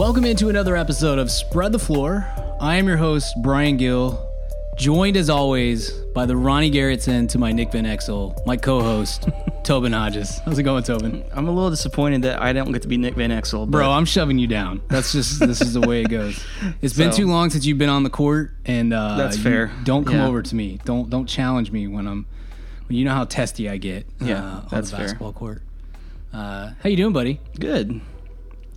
Welcome into another episode of Spread the Floor. I am your host, Brian Gill, joined as always by the Ronnie Garrettson to my Nick Van Exel, my co host, Tobin Hodges. How's it going, Tobin? I'm a little disappointed that I don't get to be Nick Van Exel. but- Bro, I'm shoving you down. That's just, this is the way it goes. It's been So- too long since you've been on the court, and uh, That's you fair. Don't come Yeah. over to me. Don't don't challenge me when I'm, when you know how testy I get Yeah, uh, on that's the fair. basketball court. Uh, how you doing, buddy? good.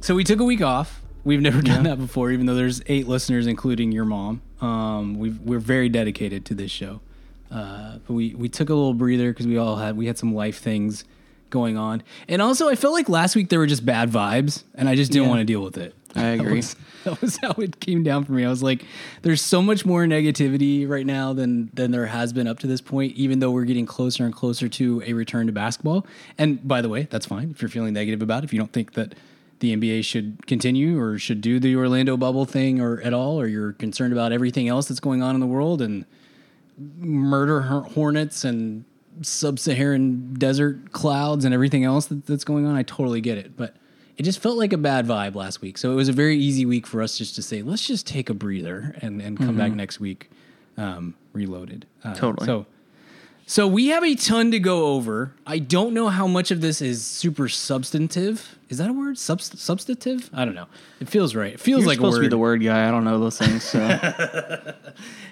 So we took a week off. We've never done that before, even though there's eight listeners, including your mom. Um, we've, we're very dedicated to this show. Uh, but we, we took a little breather because we all had we had some life things going on, and also I felt like last week there were just bad vibes, and I just didn't Yeah. want to deal with it. I That agree. was, that was how it came down for me. I was like, "There's so much more negativity right now than than there has been up to this point." Even though we're getting closer and closer to a return to basketball, and by the way, that's fine if you're feeling negative about it. If you don't think that the NBA should continue or should do the Orlando bubble thing or at all, or you're concerned about everything else that's going on in the world and murder hornets and sub-Saharan desert clouds and everything else that, that's going on, I totally get it. But it just felt like a bad vibe last week. So it was a very easy week for us just to say, let's just take a breather and, and come back next week um, reloaded. Uh, Totally. So, so we have a ton to go over. I don't know how much of this is super substantive. Is that a word? Subst- substantive? I don't know. It feels right. It feels You're like a supposed word. to be the word guy. I don't know those things. So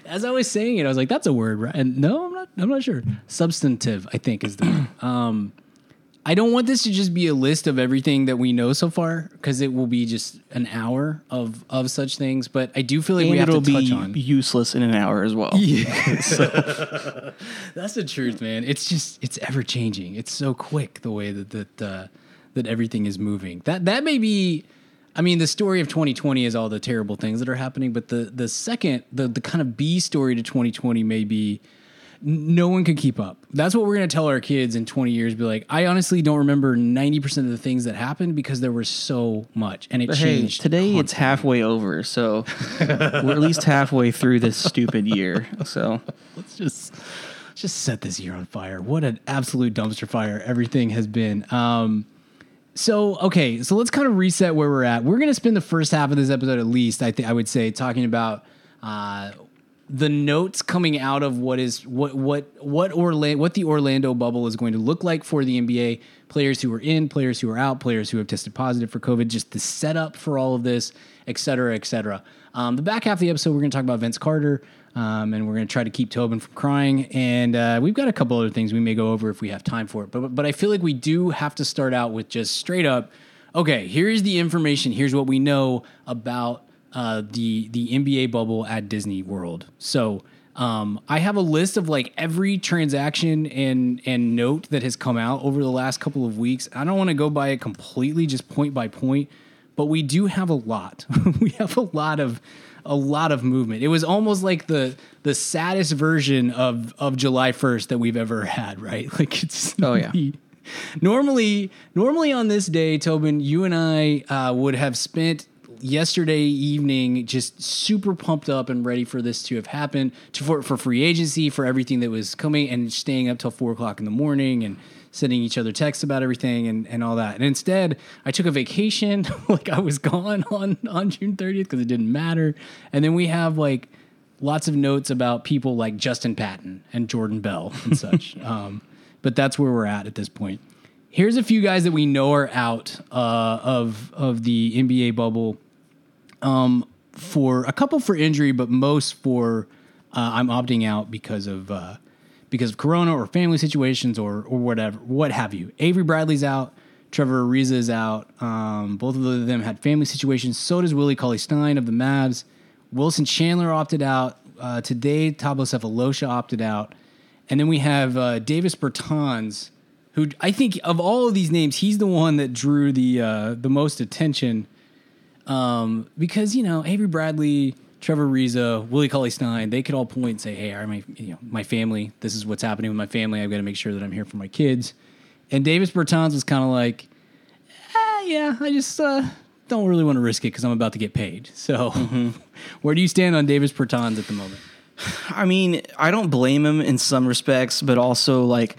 as I was saying it, I was like, "That's a word, right?" And no, I'm not. I'm not sure. Substantive, I think, is the word. Um, I don't want this to just be a list of everything that we know so far, because it will be just an hour of of such things. But I do feel like we have to touch be on. useless in an hour as well. That's the truth, man. It's just it's ever changing. It's so quick the way that that uh, that everything is moving. That that may be. I mean, the story of 2020 is all the terrible things that are happening, but the the second the the kind of B story to 2020 may be no one could keep up. That's what we're going to tell our kids in 20 years. Be like, I honestly don't remember 90% of the things that happened because there was so much and it But hey, changed. today it's halfway over, so we're at least halfway through this stupid year. So let's just let's just set this year on fire. What an absolute dumpster fire everything has been. Um, so okay, so let's kind of reset where we're at. We're gonna spend the first half of this episode at least. I think I would say talking about uh, the notes coming out of what is what what what Orlando what the Orlando bubble is going to look like for the NBA players who are in, players who are out, players who have tested positive for COVID, just the setup for all of this, et cetera, et cetera. Um, the back half of the episode, we're going to talk about Vince Carter, um, and we're going to try to keep Tobin from crying. And uh, we've got a couple other things we may go over if we have time for it. But but I feel like we do have to start out with just straight up. Okay, here's the information. Here's what we know about uh, the the NBA bubble at Disney World. So um, I have a list of like every transaction and and note that has come out over the last couple of weeks. I don't want to go by it completely, just point by point, but we do have a lot. we have a lot of a lot of movement. It was almost like the the saddest version of of July 1st that we've ever had, right? Like it's Oh, yeah. normally normally on this day tobin you and i uh, would have spent yesterday evening just super pumped up and ready for this to have happened to, for, for free agency for everything that was coming and staying up till four o'clock in the morning and sending each other texts about everything and, and all that and instead i took a vacation like i was gone on on june 30th because it didn't matter and then we have like lots of notes about people like justin patton and jordan bell and such um, but that's where we're at at this point. Here's a few guys that we know are out uh, of of the NBA bubble. Um, for a couple for injury, but most for uh, I'm opting out because of uh, because of Corona or family situations or or whatever, what have you. Avery Bradley's out. Trevor Ariza is out. Um, both of them had family situations. So does Willie Cauley Stein of the Mavs. Wilson Chandler opted out. Uh, today, Thabo Sefolosha opted out. And then we have uh, Davis Bertans, who I think of all of these names, he's the one that drew the uh, the most attention. Um, because you know Avery Bradley, Trevor Ariza, Willie Cauley Stein, they could all point and say, "Hey, I my you know my family. This is what's happening with my family. I've got to make sure that I'm here for my kids." And Davis Bertans was kind of like, ah, "Yeah, I just uh, don't really want to risk it because I'm about to get paid." So, where do you stand on Davis Bertans at the moment? I mean, I don't blame him in some respects, but also like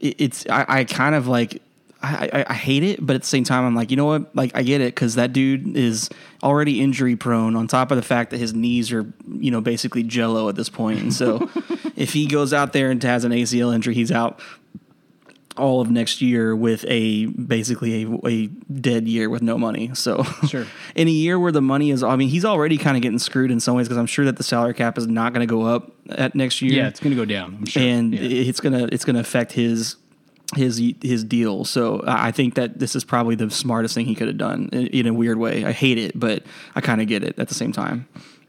it's I, I kind of like I, I, I hate it, but at the same time, I'm like, you know what? Like, I get it because that dude is already injury prone. On top of the fact that his knees are, you know, basically jello at this point, and so if he goes out there and has an ACL injury, he's out all of next year with a basically a, a dead year with no money. So Sure. in a year where the money is, I mean, he's already kind of getting screwed in some ways because I'm sure that the salary cap is not going to go up at next year Yeah, it's going to go down. I'm sure. and Yeah. it's gonna it's gonna affect his his his deal. So I think that this is probably the smartest thing he could have done in, in a weird way. I hate it, but I kind of get it at the same time.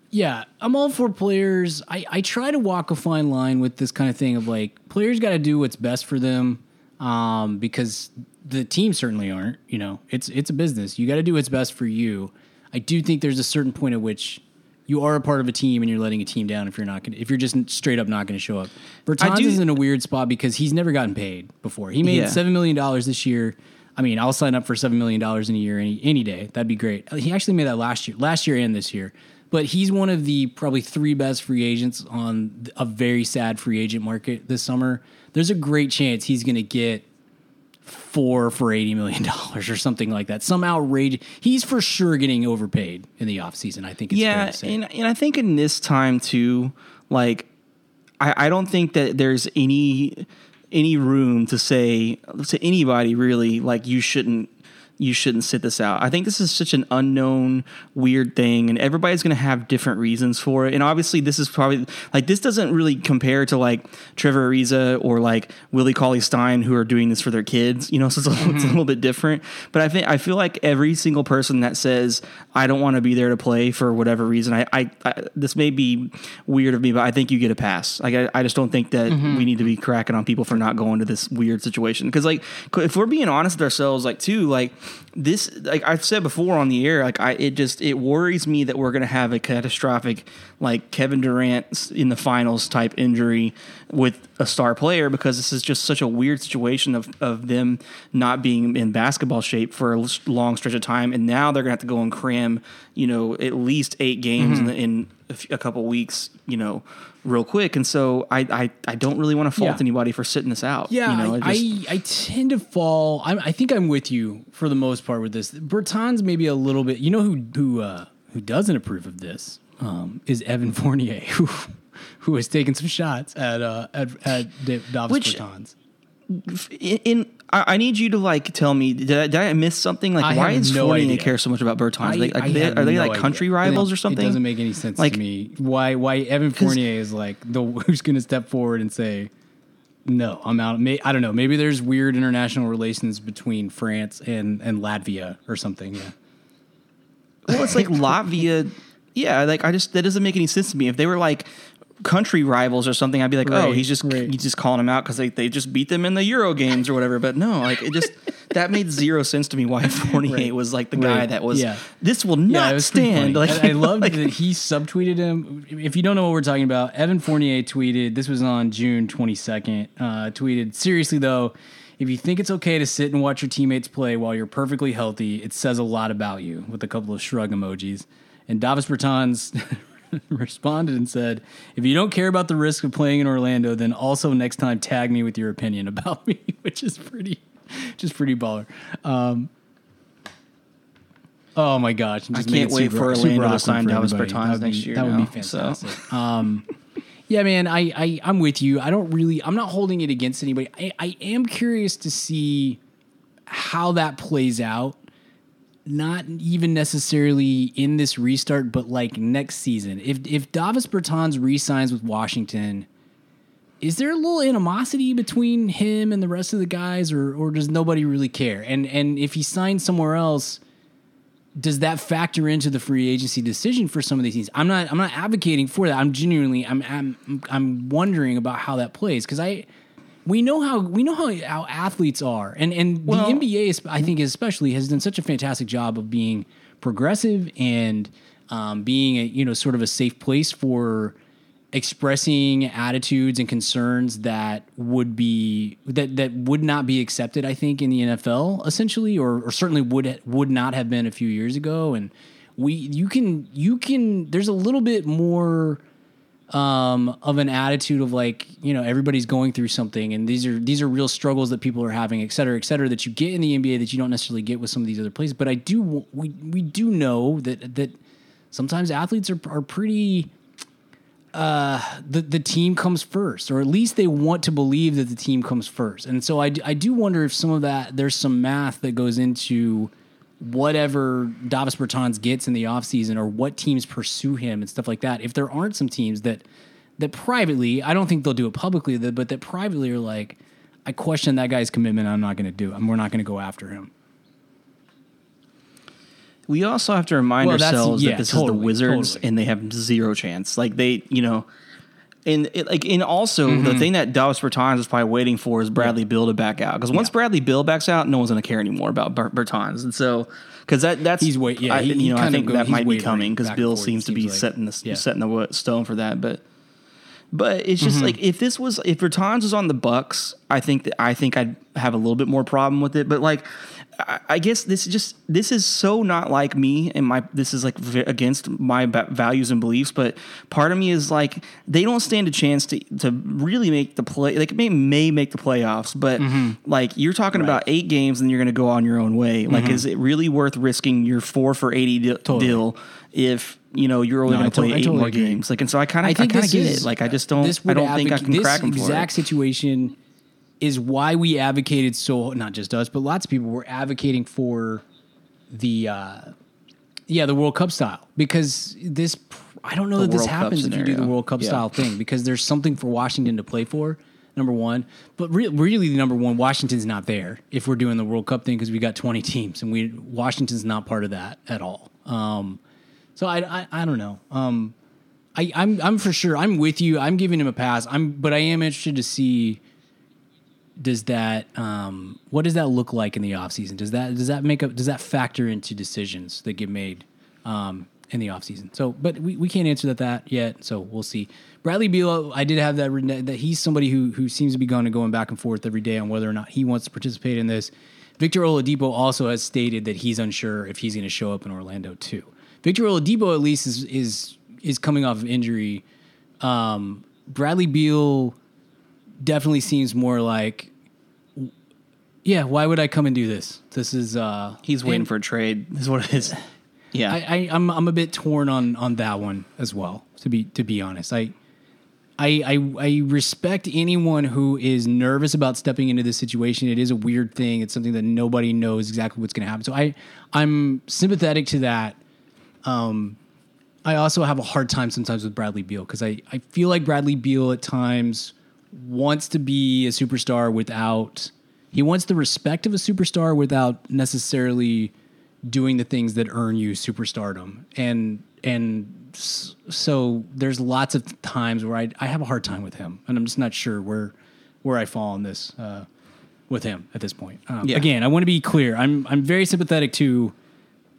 Yeah, I'm all for players. I, I try to walk a fine line with this kind of thing of like players got to do what's best for them, um, because the team certainly aren't. You know, it's it's a business. You got to do what's best for you. I do think there's a certain point at which you are a part of a team and you're letting a team down if you're not going if you're just straight up not going to show up. Bertans do- is in a weird spot because he's never gotten paid before. He made Yeah. seven million dollars this year. I mean, I'll sign up for seven million dollars in a year any any day. That'd be great. He actually made that last year, last year and this year. But he's one of the probably three best free agents on a very sad free agent market this summer. There's a great chance he's going to get four for eighty million dollars or something like that. Some outrage. He's for sure getting overpaid in the offseason. I think. It's fair Yeah, to say. and and I think in this time too, like I, I don't think that there's any any room to say to anybody really like you shouldn't you shouldn't sit this out. I think this is such an unknown, weird thing, and everybody's going to have different reasons for it. And obviously, this is probably like this doesn't really compare to like Trevor Ariza or like Willie Cauley Stein who are doing this for their kids. You know, so it's a, little, it's a mm-hmm. little bit different. But I think I feel like every single person that says I don't want to be there to play for whatever reason, I, I, I this may be weird of me, but I think you get a pass. Like I, I just don't think that mm-hmm. we need to be cracking on people for not going to this weird situation. Because like if we're being honest with ourselves, like too like this like I've said before on the air, like I it just it worries me that we're gonna have a catastrophic like Kevin Durant in the finals type injury with a star player because this is just such a weird situation of of them not being in basketball shape for a long stretch of time, and now they're gonna have to go and cram you know at least eight games in, the, in a, f- a couple weeks, you know. Real quick, and so I I, I don't really want to fault Yeah. anybody for sitting this out. Yeah, you know, I, just- I I tend to fall. I'm, I think I'm with you for the most part with this. Bertans maybe a little bit. You know who who uh, who doesn't approve of this um, is Evan Fournier, who who has taken some shots at uh, at at Da- Davis Which- Bertans. in, in I, I need you to like tell me did I, did I miss something like I why does no Fournier idea. care so much about Bertans? Are like, they- are they like idea. country rivals or something? It doesn't make any sense Like- to me. Why why Evan Fournier is like the who's going to step forward and say. No, I'm out. May, I don't know. Maybe there's weird international relations between France and, and Latvia or something. Yeah. well, it's like Latvia. Yeah, like I just that doesn't make any sense to me. If they were like country rivals or something, I'd be like, oh, he's just right. he's just calling them out because they, they just beat them in the Euro games or whatever. But no, like it just that made zero sense to me. Why Fournier Right. was like the guy that was Yeah. this will not pretty stand. Like I, I loved like, that he subtweeted him. If you don't know what we're talking about, Evan Fournier tweeted. This was on June 22nd. Uh, tweeted seriously though. If you think it's okay to sit and watch your teammates play while you're perfectly healthy, it says a lot about you. With a couple of shrug emojis. And Davis Bertans responded and said, "If you don't care about the risk of playing in Orlando, then also next time tag me with your opinion about me," which is pretty, just pretty baller. Um, Oh my gosh! I can't wait super- for Orlando to sign Davis. Bertans be- next year That would now, be so. fantastic. um, yeah, man, I, I I'm with you. I don't really. I'm not holding it against anybody. I, I am curious to see how that plays out. Not even necessarily in this restart, but like next season. If if Davis Bertans re-signs with Washington, is there a little animosity between him and the rest of the guys, or or does nobody really care? And and if he signs somewhere else, does that factor into the free agency decision for some of these teams? I'm not I'm not advocating for that. I'm genuinely I'm I'm I'm wondering about how that plays because I we know how we know how, how athletes are, and and Well- the NBA is, I think especially has done such a fantastic job of being progressive and um, being a you know sort of a safe place for expressing attitudes and concerns that would be that that would not be accepted I think in the NFL essentially or, or certainly would would not have been a few years ago. And we you can you can there's a little bit more um, of an attitude of like you know everybody's going through something and these are these are real struggles that people are having et cetera et cetera that you get in the NBA that you don't necessarily get with some of these other places but I do we we do know that that sometimes athletes are are pretty uh, the the team comes first, or at least they want to believe that the team comes first. And so I, I do wonder if some of that there's some math that goes into whatever Davis Bertans gets in the offseason or what teams pursue him and stuff like that. If there aren't some teams that that privately, I don't think they'll do it publicly, but that privately are like, I question that guy's commitment. I'm not going to do it. And we're not going to go after him. We also have to remind Well, ourselves yeah, that this is the Wizards totally. and they have zero chance. Like they, you know, and it, like and also Mm-hmm. the thing that Davis Bertans is probably waiting for is Bradley Beal to back out because once Bradley Beal backs out, no one's going to care anymore about Ber- Bertans, and so because that that's He's wait- yeah, I, he- you know I think go- that might be coming because Beal forth, seems to be like. setting the Yeah. setting the stone for that, but. But it's Mm-hmm. just like if this was if Bertans was on the Bucks, I think that I think I'd have a little bit more problem with it. But like, I, I guess this is just this is so not like me, and my this is like v- against my ba- values and beliefs. But part of me is like they don't stand a chance to to really make the play. Like may may make the playoffs, but Mm-hmm. like you're talking about eight games and you're going to go on your own way. Like, Mm-hmm. is it really worth risking your four for eighty di- deal if you know you're only No, going to play to- I eight totally more agree. games? Like, and so I kind of I, think kind of get is- it. Like, I just don't. I don't think I can this crack them for exact it. situation is why we advocated so not just us, but lots of people were advocating for the uh, yeah the World Cup style because this I don't know The that this World Cup happens if you do the. World Cup Yeah. style thing because there's something for Washington to play for. Number one, but re- really, the number one, Washington's not there if we're doing the World Cup thing because we got 20 teams and we Washington's not part of that at all. Um, so I, I, I don't know. Um, I, I'm I'm for sure. I'm with you. I'm giving him a pass. I'm, but I am interested to see. Does that um, what does that look like in the offseason? Does that does that make up does that factor into decisions that get made um, in the offseason? So, but we, we can't answer that that yet. So we'll see. Bradley Beal, I did have that that he's somebody who who seems to be going and going back and forth every day on whether or not he wants to participate in this. Victor Oladipo also has stated that he's unsure if he's going to show up in Orlando too. Victor Oladipo at least is is is coming off of injury. Um, Bradley Beal definitely seems more like, yeah, why would I come and do this? This is uh, He's waiting and for a trade. This is what it is. Yeah. I, I I'm I'm a bit torn on on that one as well. To be to be honest, I. I, I, I respect anyone who is nervous about stepping into this situation. It is a weird thing. It's something that nobody knows exactly what's going to happen. So I I'm sympathetic to that. Um, I also have a hard time sometimes with Bradley Beal because I, I feel like Bradley Beal at times wants to be a superstar without he wants the respect of a superstar without necessarily doing the things that earn you superstardom and and so there's lots of times where I, I have a hard time with him and I'm just not sure where where I fall on this uh, with him at this point. Um, Yeah. Again, I want to be clear. I'm I'm very sympathetic to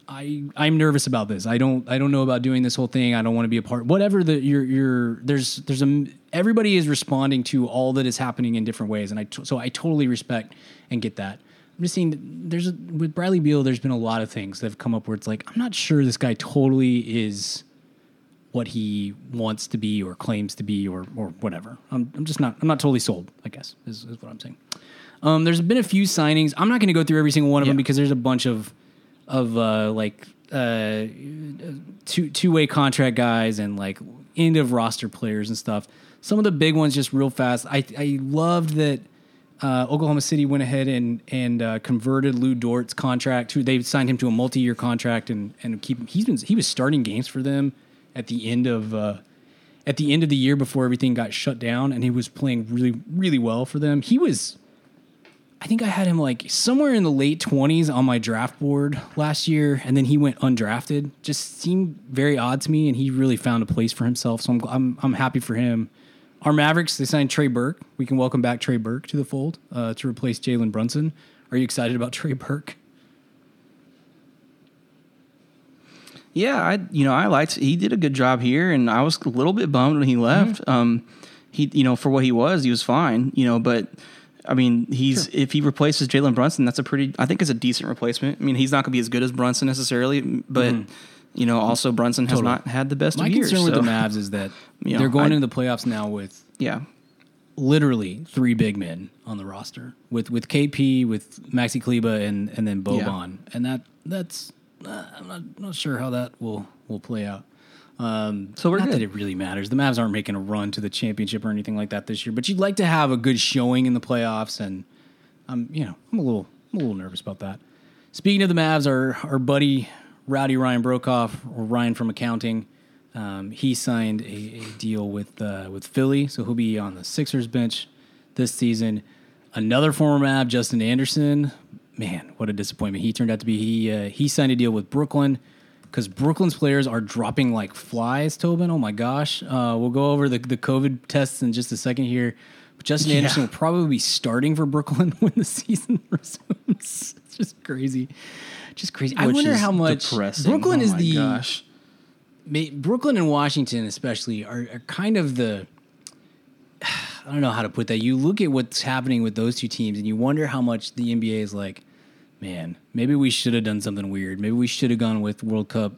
I I'm nervous about this. I don't I don't know about doing this whole thing. I don't want to be a part. Whatever the you're you're there's there's a everybody is responding to all that is happening in different ways, and I t- so I totally respect and get that. I'm just saying there's a, with Bradley Beal. There's been a lot of things that have come up where it's like I'm not sure this guy totally is what he wants to be or claims to be or or whatever. I'm I'm just not I'm not totally sold. I guess is, is what I'm saying. Um, there's been a few signings. I'm not going to go through every single one of them because there's a bunch of of uh, like uh, two two way contract guys and like end of roster players and stuff. Some of the big ones just real fast. I I loved that uh, Oklahoma City went ahead and and uh, converted Lu Dort's contract to they signed him to a multi year contract and and keep he's been he was starting games for them at the end of. Uh, at the end of the year before everything got shut down and he was playing really really well for them he was I think I had him like somewhere in the late 20s on my draft board last year, and then he went undrafted. Just seemed very odd to me, and he really found a place for himself. So I'm I'm, I'm happy for him. Our Mavericks they signed Trey Burke. We can welcome back Trey Burke to the fold uh, to replace Jalen Brunson. Are you excited about Trey Burke? Yeah, I you know I liked he did a good job here, and I was a little bit bummed when he left. Mm-hmm. Um, he you know for what he was, he was fine. You know, but I mean he's if he replaces Jalen Brunson, that's a pretty I think it's a decent replacement. I mean he's not going to be as good as Brunson necessarily, but Mm-hmm. You know, also Brunson has Totally. not had the best My of years. concern with the Mavs is that You know, they're going I- into the playoffs now with Yeah, literally three big men on the roster with with KP, with Maxi Kleber, and and then Boban, and that that's uh, I'm not not sure how that will will play out. Um, So we're not good. that it really matters. The Mavs aren't making a run to the championship or anything like that this year, but you'd like to have a good showing in the playoffs, and I'm you know I'm a little I'm a little nervous about that. Speaking of the Mavs, our our buddy Rowdy Ryan Broekhoff or Ryan from accounting, um, he signed a, a deal with uh, with Philly, so he'll be on the Sixers bench this season. Another former Mav, Justin Anderson, man, what a disappointment he turned out to be. He uh, he signed a deal with Brooklyn because Brooklyn's players are dropping like flies. Tobin, oh my gosh, uh, we'll go over the the COVID tests in just a second here. But Justin Yeah. Anderson will probably be starting for Brooklyn when the season resumes. It's just crazy, just crazy. I wonder how much depressing. Brooklyn Oh is the gosh. Brooklyn and Washington, especially, are, are kind of the. I don't know how to put that. You look at what's happening with those two teams, and you wonder how much the NBA is like. Man, maybe we should have done something weird. Maybe we should have gone with World Cup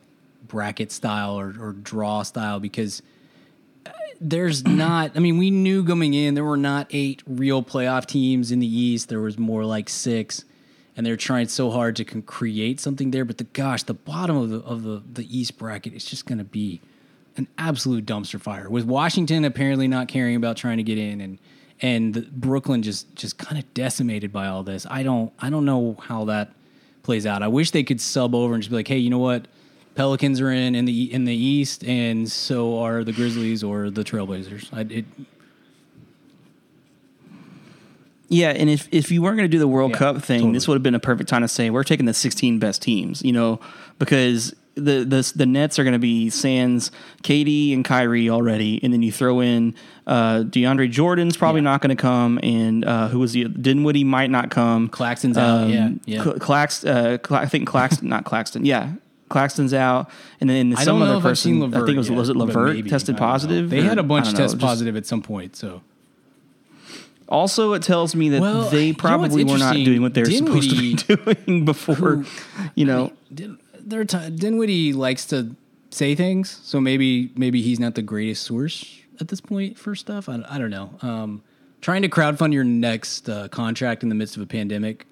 bracket style or, or draw style because there's not. I mean, we knew coming in there were not eight real playoff teams in the East. There was more like six, and they're trying so hard to create something there. But the gosh, the bottom of the of the, the East bracket is just going to be an absolute dumpster fire. With Washington apparently not caring about trying to get in, and and the, Brooklyn just just kind of decimated by all this. I don't I don't know how that plays out. I wish they could sub over and just be like, hey, you know what? Pelicans are in in the in the East, and so are the Grizzlies or the Trailblazers. I, it, Yeah, and if if you weren't going to do the World Yeah, Cup thing, this would have been a perfect time to say we're taking the 16 best teams. You know, because the the the Nets are going to be Sans, KD, and Kyrie already, and then you throw in uh, DeAndre Jordan's probably Yeah. not going to come, and uh, who was the Dinwiddie might not come. Claxton's out, yeah, yeah. Cl- Clax, uh, Cla- I think Claxton, not Claxton, yeah. Claxton's out, and then I some know other if I've seen person. I think it was yet, was it Levert maybe. tested I know. positive. They or- had a bunch don't know, test just- positive at some point. So Also, it tells me that Well, they know what's probably were not doing what they're supposed to be doing before. you know, there t- Dinwiddie likes to say things, so maybe maybe he's not the greatest source at this point for stuff. I, I don't know. Um, trying to crowdfund your next uh, contract in the midst of a pandemic,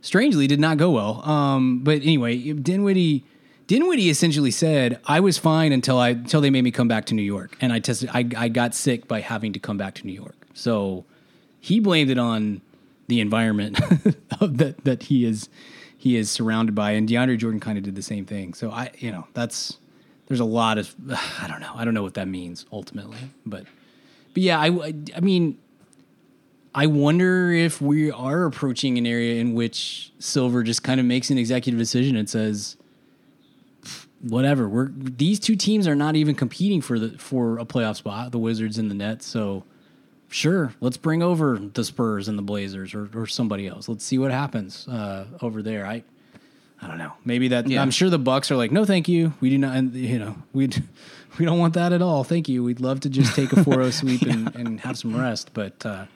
strangely, did not go well. Um, but anyway, Dinwiddie. Dinwiddie essentially said, "I was fine until I until they made me come back to New York, and I tested. I, I got sick by having to come back to New York. So he blamed it on the environment that that he is he is surrounded by, and DeAndre Jordan kind of did the same thing. So I, you know, that's there's a lot of I don't know, I don't know what that means ultimately, but but yeah, I I mean, I wonder if we are approaching an area in which Silver just kind of makes an executive decision and says. Whatever. We're these two teams are not even competing for the for a playoff spot, the Wizards and the Nets. So sure, let's bring over the Spurs and the Blazers or, or somebody else. Let's see what happens uh, over there. I I don't know. Maybe that Yeah. I'm sure the Bucks are like, no, thank you. We do not. And you know, we'd we don't want that at all. Thank you. We'd love to just take a 4-0 sweep and, and have some rest. But uh,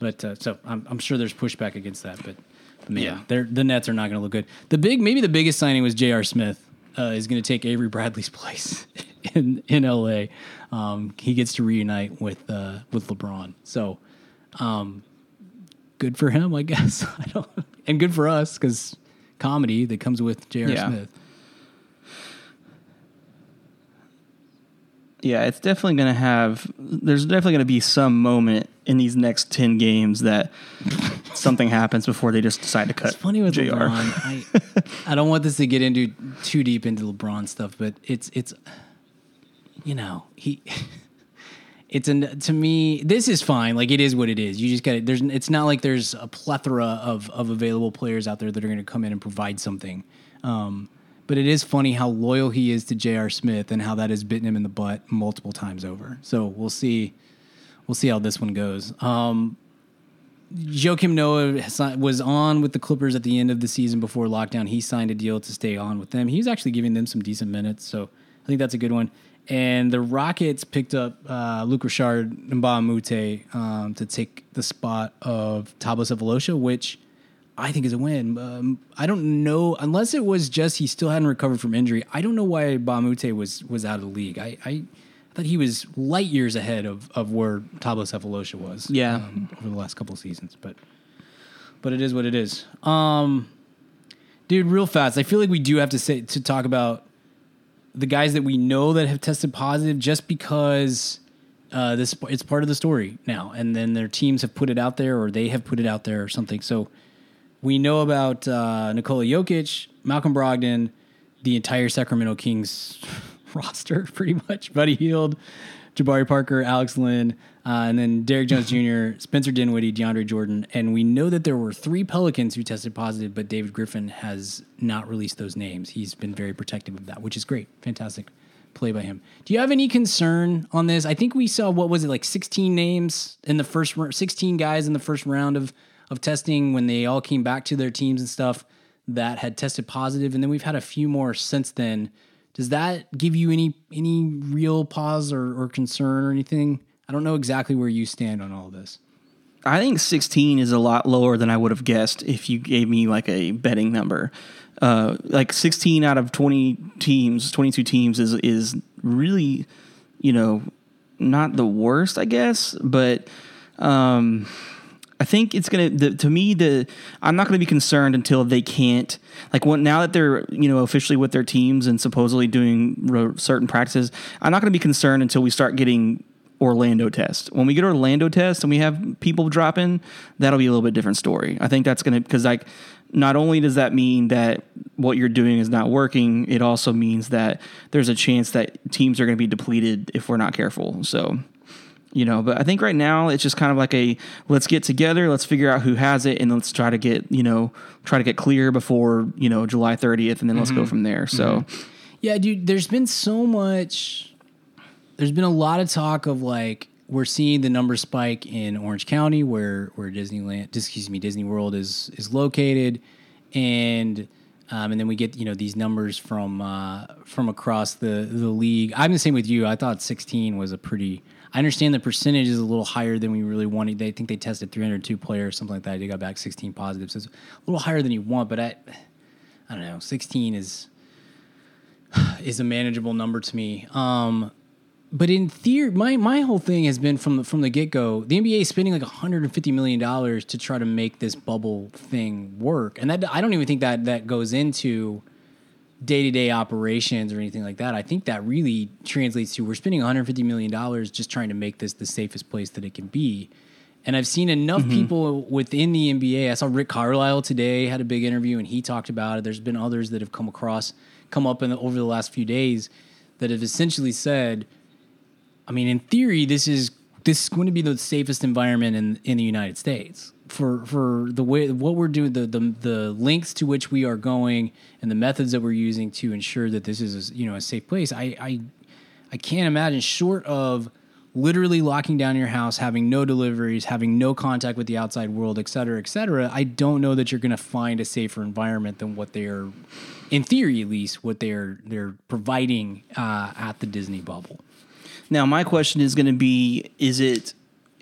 but uh, so I'm I'm sure there's pushback against that. But, but man, Yeah. they're, the Nets are not going to look good. The big maybe the biggest signing was J.R. Smith. Uh, is going to take Avery Bradley's place in in L.A. Um, he gets to reunite with uh, with LeBron. So um, good for him, I guess. I don't, and good for us because comedy that comes with J.R. Yeah. Smith. Yeah, it's definitely going to have. There's definitely going to be some moment in these next ten games that something happens before they just decide to cut. It's funny with Jr. LeBron. I I don't want this to get into too deep into LeBron stuff, but it's it's you know he. It's an to me. This is fine. Like it is what it is. You just got to There's. It's not like there's a plethora of of available players out there that are going to come in and provide something. Um, but it is funny how loyal he is to J.R. Smith and how that has bitten him in the butt multiple times over. So we'll see. We'll see how this one goes. Um, Joakim Noah was on with the Clippers at the end of the season before lockdown. He signed a deal to stay on with them. He was actually giving them some decent minutes, so I think that's a good one. And the Rockets picked up uh, Luc Richard Mbah a Moute um, to take the spot of Thabo Sefolosha, which I think is a win. Um, I don't know unless it was just he still hadn't recovered from injury. I don't know why Mbah a Moute was was out of the league. I, I thought he was light years ahead of, of where Thabo Sefolosha was. Yeah. um, over the last couple of seasons, but but it is what it is. Um, dude, real fast. I feel like we do have to say to talk about the guys that we know that have tested positive, just because uh, this it's part of the story now, and then their teams have put it out there, or they have put it out there, or something. So we know about uh, Nikola Jokic, Malcolm Brogdon, the entire Sacramento Kings roster, pretty much. Buddy Hield, Jabari Parker, Alex Len, uh, and then Derrick Jones Jr., Spencer Dinwiddie, DeAndre Jordan. And we know that there were three Pelicans who tested positive, but David Griffin has not released those names. He's been very protective of that, which is great. Fantastic play by him. Do you have any concern on this? I think we saw what was it like 16 names in the first 16 guys in the first round of of testing when they all came back to their teams and stuff that had tested positive and then we've had a few more since then. Does that give you any any real pause or, or concern or anything? I don't know exactly where you stand on all this. I think 16 is a lot lower than I would have guessed if you gave me like a betting number. Uh, like 16 out of 20 teams, 22 teams is is really, you know, not the worst, I guess, but um, I think it's gonna. The, to me, the I'm not gonna be concerned until they can't. Like when, now that they're you know officially with their teams and supposedly doing certain practices, I'm not gonna be concerned until we start getting Orlando test. When we get Orlando test and we have people dropping, that'll be a little bit different story. I think that's gonna because like not only does that mean that what you're doing is not working, it also means that there's a chance that teams are to be depleted if we're not careful. So, you know, but I think right now it's just kind of like a let's get together, let's figure out who has it, and let's try to get you know try to get clear before you know July 30th, and then let's go from there. So, Yeah, dude, there's been so much there's been a lot of talk of like we're seeing the number spike in Orange County where where Disneyland excuse me, Disney World is is located and um, and then we get you know these numbers from uh, from across the the league. I'm the same with you. I thought 16 was a pretty. I understand the percentage is a little higher than we really wanted. They think they tested 302 players, something like that. They got back 16 positives. So it's a little higher than you want, but I, I don't know. 16 is is a manageable number to me. Um, but in theory, my my whole thing has been from the, from the get go. The NBA is spending like 150 million dollars to try to make this bubble thing work, and that I don't even think that that goes into day to day operations or anything like that. I think that really translates to we're spending 150 million dollars just trying to make this the safest place that it can be. And I've seen enough mm-hmm. people within the NBA. I saw Rick Carlisle today had a big interview and he talked about it. There's been others that have come across, come up in the, over the last few days that have essentially said, I mean, in theory, this is this is going to be the safest environment in in the United States for for the way what we're doing, the the the lengths to which we are going, and the methods that we're using to ensure that this is a, you know a safe place. I I I can't imagine short of literally locking down your house, having no deliveries, having no contact with the outside world, et cetera, et cetera. I don't know that you're going to find a safer environment than what they are, in theory at least, what they're they're providing uh, at the Disney bubble. Now, my question is going to be: Is it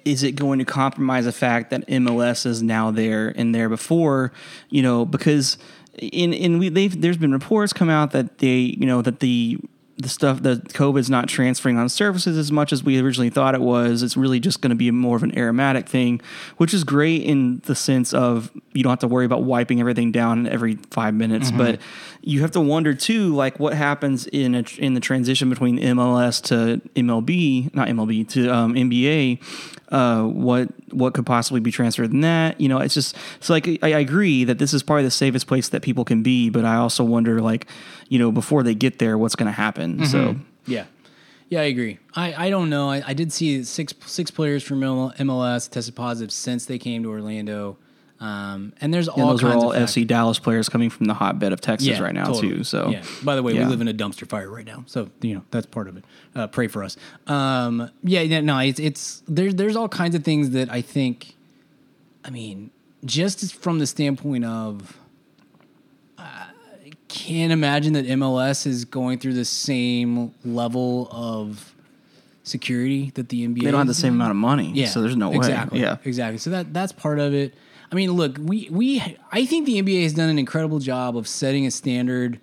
is it going to compromise the fact that MLS is now there and there before? You know, because in in we they've there's been reports come out that they you know that the the stuff the COVID's not transferring on surfaces as much as we originally thought it was. It's really just going to be more of an aromatic thing, which is great in the sense of you don't have to worry about wiping everything down every five minutes. But you have to wonder too, like what happens in a, in the transition between MLS to MLB, not MLB to um, NBA. Uh, what what could possibly be transferred in that? You know, it's just it's like I, I agree that this is probably the safest place that people can be, but I also wonder like, you know, before they get there, what's going to happen? So Yeah, yeah, I agree. I, I don't know. I, I did see six six players from MLS tested positive since they came to Orlando, um, and there's all and those are all of FC Dallas players coming from the hotbed of Texas Yeah, right now totally. too. So yeah. By the way, yeah. we live in a dumpster fire right now, so you know that's part of it. Uh, pray for us. Um, yeah, yeah, no, it's it's there's there's all kinds of things that I think. I mean, just from the standpoint of, I can't imagine that MLS is going through the same level of security that the NBA They don't have the same amount of money, yeah, so there's no way. exactly, Yeah, exactly. So that that's part of it. I mean, look, we we I think the NBA has done an incredible job of setting a standard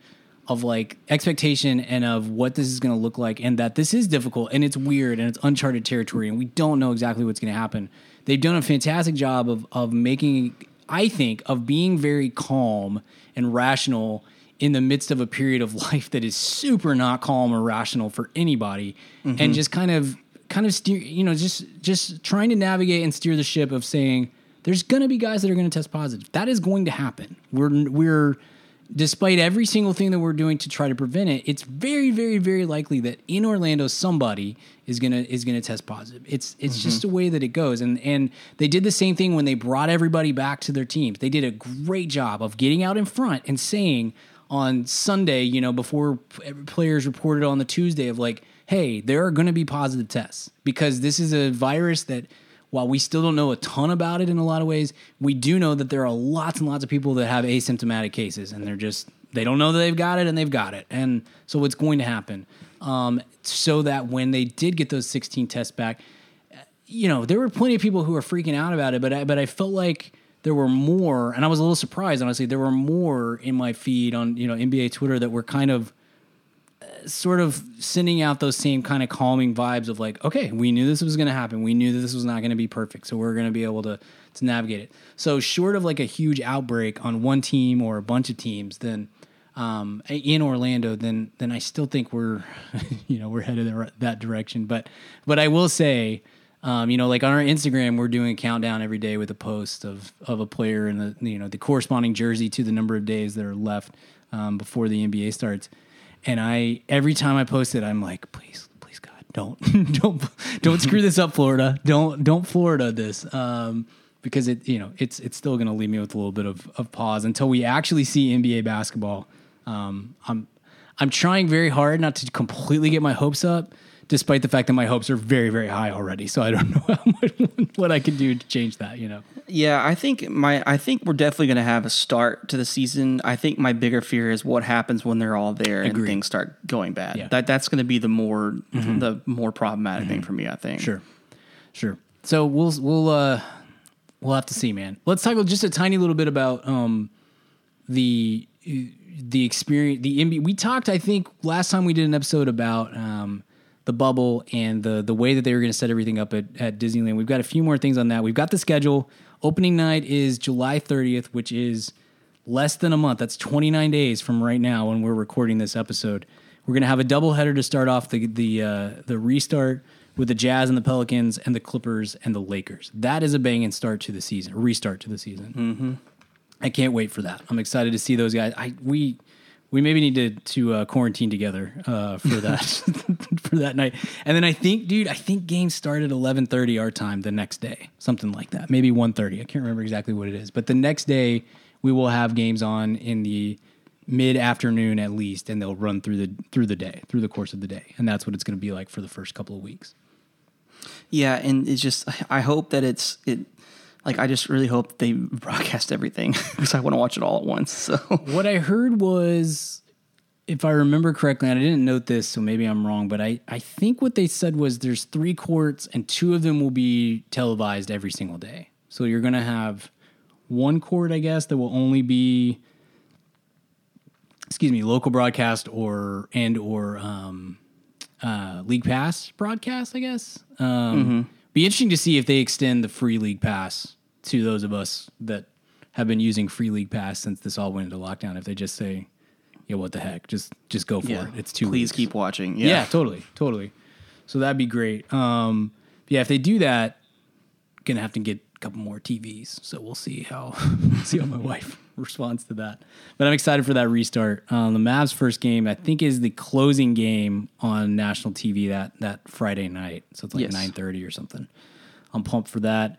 of like expectation and of what this is going to look like, and that this is difficult and it's weird and it's uncharted territory, and we don't know exactly what's going to happen. They've done a fantastic job of of making, I think, of being very calm and rational in the midst of a period of life that is super not calm or rational for anybody and mm-hmm. just kind of kind of steer you know just just trying to navigate and steer the ship of saying there's going to be guys that are going to test positive. That is going to happen. We're we're despite every single thing that we're doing to try to prevent it it's very very very likely that in Orlando somebody is going to is going to test positive. It's it's just mm-hmm. a way that it goes. And and they did the same thing when they brought everybody back to their teams. They did a great job of getting out in front and saying on Sunday, you know, before players reported on the Tuesday of like, hey, there are going to be positive tests because this is a virus that, while we still don't know a ton about it in a lot of ways, we do know that there are lots and lots of people that have asymptomatic cases and they're just, they don't know that they've got it and they've got it. And so what's going to happen? Um, so that when they did get those 16 tests back, you know, there were plenty of people who were freaking out about it, but I, but I felt like there were more, and I was a little surprised, honestly. There were more in my feed on you know NBA Twitter that were kind of sort of sending out those same kind of calming vibes of like, okay, we knew this was going to happen. We knew that this was not going to be perfect, so we're going to be able to to navigate it. So short of like a huge outbreak on one team or a bunch of teams, then um, in Orlando, then then I still think we're you know we're headed that direction. But but I will say. Um, you know, like on our Instagram, we're doing a countdown every day with a post of of a player and the you know the corresponding jersey to the number of days that are left um, before the NBA starts. And I every time I post it, I'm like, please, please, God, don't don't don't screw this up, Florida. Don't don't Florida this. Um, because it you know it's it's still going to leave me with a little bit of, of pause until we actually see NBA basketball. Um, I'm I'm trying very hard not to completely get my hopes up, despite the fact that my hopes are very very high already. So I don't know how much, what I can do to change that. You know. Yeah, I think my I think we're definitely going to have a start to the season. I think my bigger fear is what happens when they're all there and things start going bad. Yeah. That that's going to be the more the more problematic thing for me. I think. Sure, sure. So we'll we'll uh we'll have to see, man. Let's talk just a tiny little bit about um the the experience the NBA. We talked, I think, last time we did an episode about um the bubble and the the way that they were going to set everything up at, at Disneyland. We've got a few more things on that. We've got the schedule. Opening night is July 30th, which is less than a month. That's 29 days from right now when we're recording this episode. We're going to have a doubleheader to start off the the uh, the restart with the Jazz and the Pelicans and the Clippers and the Lakers. That is a banging start to the season, restart to the season. Mm-hmm. I can't wait for that. I'm excited to see those guys. I we we maybe need to to uh, quarantine together uh, for that for that night. And then I think, dude, I think games start at 11:30 our time the next day, something like that. Maybe 1:30. I can't remember exactly what it is, but the next day we will have games on in the mid afternoon at least, and they'll run through the through the day, through the course of the day, and that's what it's going to be like for the first couple of weeks. Yeah, and it's just I hope that it's it. Like I just really hope they broadcast everything because I want to watch it all at once. So What I heard was, if I remember correctly, and I didn't note this, so maybe I'm wrong, but I, I think what they said was there's three courts and two of them will be televised every single day. So you're going to have one court, I guess, that will only be, excuse me, local broadcast or and or um, uh, League Pass broadcast, I guess. Um, Be interesting to see if they extend the free League Pass to those of us that have been using free League Pass since this all went into lockdown. If they just say, "Yeah, what the heck? Just just go for yeah, it. It's two. Please weeks. keep watching. Yeah. Yeah, totally, totally. So that'd be great. Um, yeah, if they do that, gonna have to get couple more TVs. So we'll see how see how my wife responds to that. But I'm excited for that restart. Um, the Mavs' first game, I think, is the closing game on national TV that that Friday night. So it's like Yes. 9:30 or something. I'm pumped for that.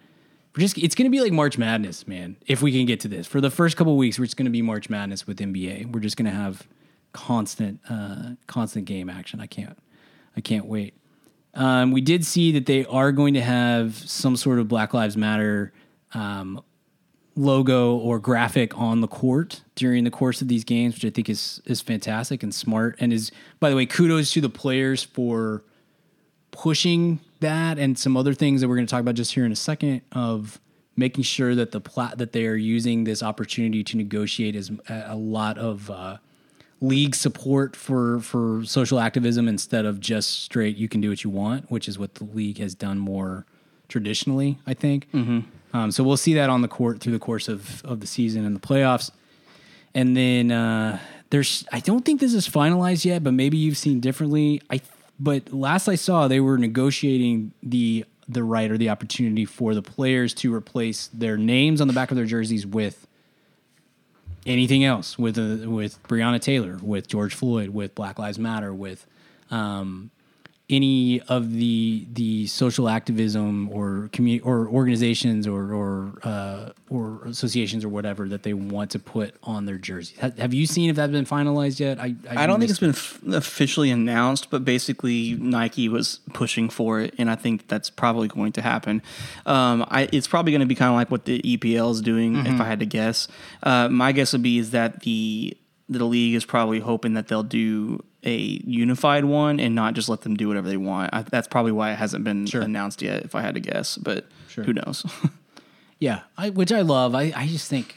We're just it's gonna be like March Madness, man. If we can get to this for the first couple weeks, we're just gonna be March Madness with NBA. We're just gonna have constant uh, constant game action. I can't I can't wait. Um, we did see that they are going to have some sort of Black Lives Matter um, logo or graphic on the court during the course of these games, which I think is is fantastic and smart. And is by the way, kudos to the players for pushing that and some other things that we're going to talk about just here in a second of making sure that the plat that they are using this opportunity to negotiate is a lot of uh, league support for for social activism instead of just straight you can do what you want, which is what the league has done more traditionally. I think. Mm-hmm. Um, so we'll see that on the court through the course of of the season and the playoffs, and then uh, there's I don't think this is finalized yet, but maybe you've seen differently. I but last I saw they were negotiating the the right or the opportunity for the players to replace their names on the back of their jerseys with anything else with uh, with Breonna Taylor, with George Floyd, with Black Lives Matter, with um, any of the the social activism or community or organizations or or uh, or associations or whatever that they want to put on their jerseys. Have, have you seen if that's been finalized yet? I I, I don't think it's been f- officially announced, but basically Nike was pushing for it, and I think that's probably going to happen. Um, I, it's probably going to be kind of like what the EPL is doing, mm-hmm. if I had to guess. Uh, my guess would be is that the the league is probably hoping that they'll do a unified one and not just let them do whatever they want. I, that's probably why it hasn't been sure. announced yet, if I had to guess. But sure. who knows? yeah, I, which I love. I, I just think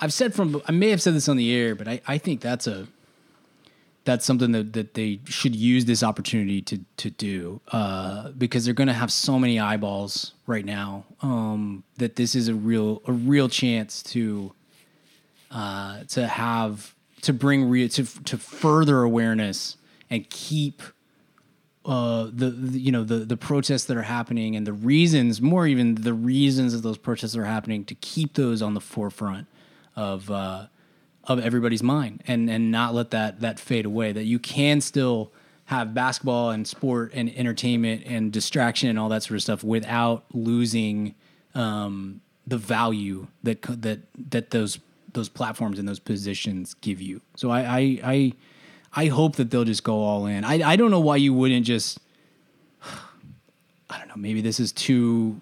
I've said from I may have said this on the air, but I, I think that's a that's something that, that they should use this opportunity to to do uh, because they're going to have so many eyeballs right now um, that this is a real a real chance to uh, to have to bring re- to to further awareness and keep uh, the, the, you know the the protests that are happening and the reasons more even the reasons that those protests are happening to keep those on the forefront of uh, of everybody's mind and and not let that that fade away that you can still have basketball and sport and entertainment and distraction and all that sort of stuff without losing um, the value that that that those those platforms and those positions give you. So I I I, I hope that they'll just go all in. I I don't know why you wouldn't just I don't know, maybe this is too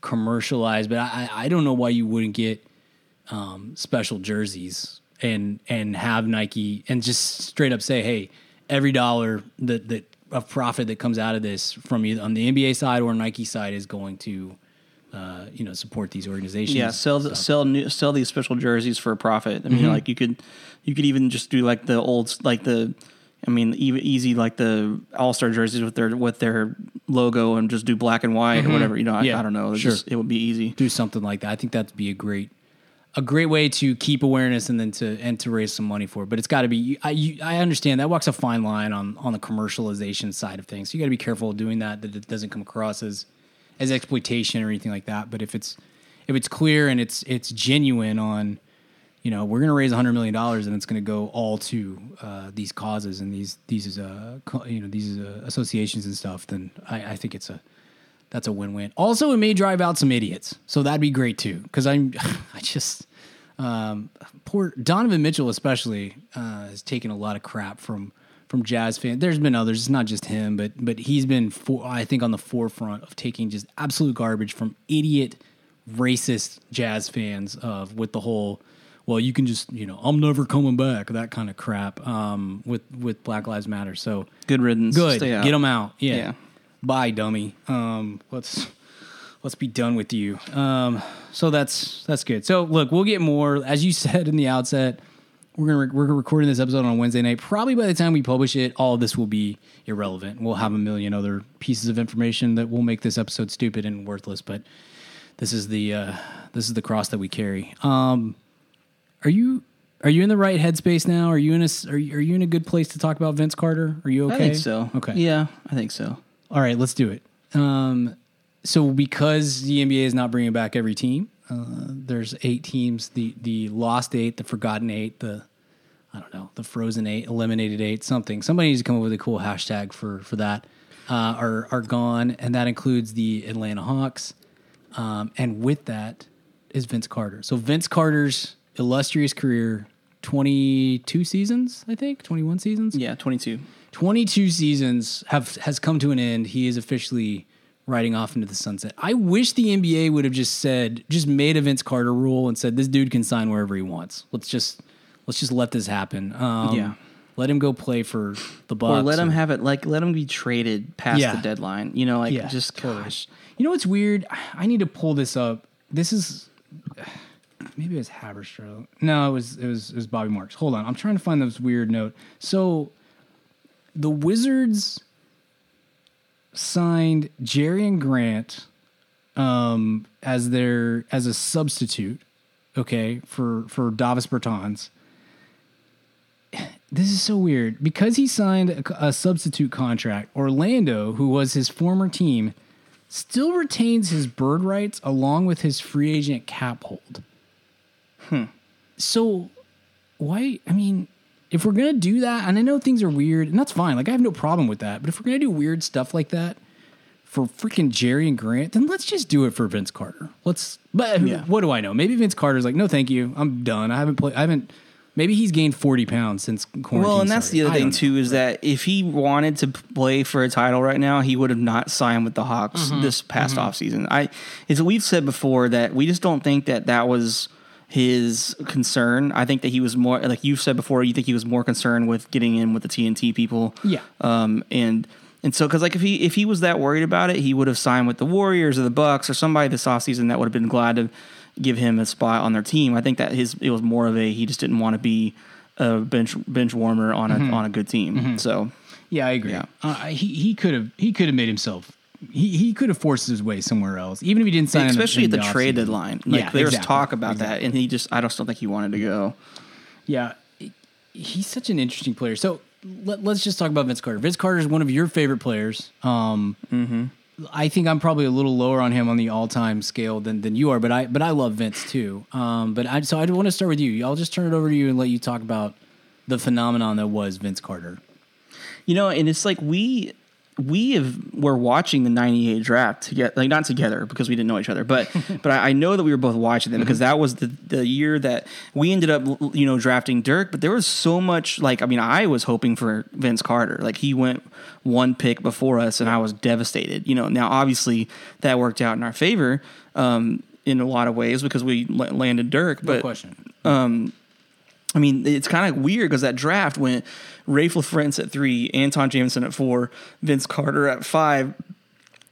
commercialized, but I I don't know why you wouldn't get um, special jerseys and and have Nike and just straight up say, hey, every dollar that that of profit that comes out of this from either on the NBA side or Nike side is going to uh, you know support these organizations. Yeah, sell so. sell new, sell these special jerseys for a profit. I mean, mm-hmm. like you could you could even just do like the old like the I mean, easy like the All Star jerseys with their with their logo and just do black and white mm-hmm. or whatever. You know, yeah. I, I, don't know. Sure. Just, it would be easy. Do something like that. I think that'd be a great a great way to keep awareness and then to and to raise some money for it. But it's got to be. I you, I understand that walks a fine line on on the commercialization side of things. So you got to be careful doing that that it doesn't come across as as exploitation or anything like that. But if it's if it's clear and it's it's genuine on, you know, we're going to raise hundred million dollars and it's going to go all to uh, these causes and these these uh, you know these uh, associations and stuff, then I, I think it's a that's a win win. Also, it may drive out some idiots, so that'd be great too. Because I'm I just um, poor Donovan Mitchell especially uh, has taken a lot of crap from from jazz fans. There's been others. It's not just him, but but he's been for, I think on the forefront of taking just absolute garbage from idiot racist jazz fans of with the whole well you can just you know I'm never coming back that kind of crap um, with with Black Lives Matter. So good riddance. Good. Get them out. Yeah. yeah. Bye, dummy. Um, let's let's be done with you. Um, so that's that's good. So look, we'll get more as you said in the outset we're gonna we're recording this episode on Wednesday night. Probably by the time we publish it, all of this will be irrelevant. We'll have a million other pieces of information that will make this episode stupid and worthless. But this is the uh, this is the cross that we carry. Um, are you are you in the right headspace now? Are you in a are you, are you in a good place to talk about Vince Carter? Are you okay? I think so. Okay. Yeah, I think so. All right, let's do it. Um, so because the NBA is not bringing back every team, uh, there's eight teams: the the lost eight, the forgotten eight, the I don't know, the frozen eight, eliminated eight, something. Somebody needs to come up with a cool hashtag for for that. Uh, are are gone, and that includes the Atlanta Hawks. Um, and with that is Vince Carter. So Vince Carter's illustrious career, twenty two seasons, I think, twenty one seasons. Yeah, twenty two. 22 seasons have has come to an end. He is officially riding off into the sunset. I wish the NBA would have just said, just made a Vince Carter rule and said this dude can sign wherever he wants. Let's just let's just let this happen. Um, yeah. Let him go play for the Bucks. or let him have it like let him be traded past Yeah. the deadline. You know, like Yeah, just totally. gosh. You know what's weird? I need to pull this up. This is maybe it was Haberstroh. No, it was it was it was Bobby Marks. Hold on, I'm trying to find this weird note. So the Wizards signed Jerian Grant um, as their as a substitute, okay, for for Davis Bertans. This is so weird because he signed a, a substitute contract. Orlando, who was his former team, still retains his bird rights along with his free agent cap hold. Hmm. So, why? I mean, if we're gonna do that, and I know things are weird, and that's fine. Like I have no problem with that. But if we're gonna do weird stuff like that for freaking Jerian Grant, then let's just do it for Vince Carter. Let's. But Yeah. what do I know? Maybe Vince Carter's like, no, thank you, I'm done. I haven't played. I haven't. Maybe he's gained forty pounds since quarantine. Well, and that's the other I thing too is that if he wanted to play for a title right now, he would have not signed with the Hawks Mm-hmm. this past offseason. I, it's we've said before that we just don't think that that was his concern. I think that he was more like you've said before. You think he was more concerned with getting in with the TNT people. Yeah. Um. And and so because like if he if he was that worried about it, he would have signed with the Warriors or the Bucks or somebody this offseason that would have been glad to give him a spot on their team. I think that his it was more of a he just didn't want to be a bench bench warmer on a on a good team. So Yeah, I agree. Yeah. Uh, he he could have he could have made himself. He he could have forced his way somewhere else, even if he didn't sign. especially at the trade offseason. deadline, like Yeah, there was exactly. talk about that, and he just I just don't think he wanted to go. Yeah, he's such an interesting player. So let, us just talk about Vince Carter. Vince Carter is one of your favorite players. Um, I think I'm probably a little lower on him on the all-time scale than, than you are, but I but I love Vince too. Um, but I so I want to start with you. I'll just turn it over to you and let you talk about the phenomenon that was Vince Carter. You know, and it's like we we have were watching the '98 draft together, like not together because we didn't know each other, but but I, I know that we were both watching them because that was the the year that we ended up you know drafting Dirk. But there was so much like I mean I was hoping for Vince Carter, like he went one pick before us, and I was devastated. You know, now obviously that worked out in our favor. Um, in a lot of ways because we la- landed Dirk, No but question. I mean, it's kind of weird because that draft went Raef LaFrentz at three, Antawn Jamison at four, Vince Carter at five,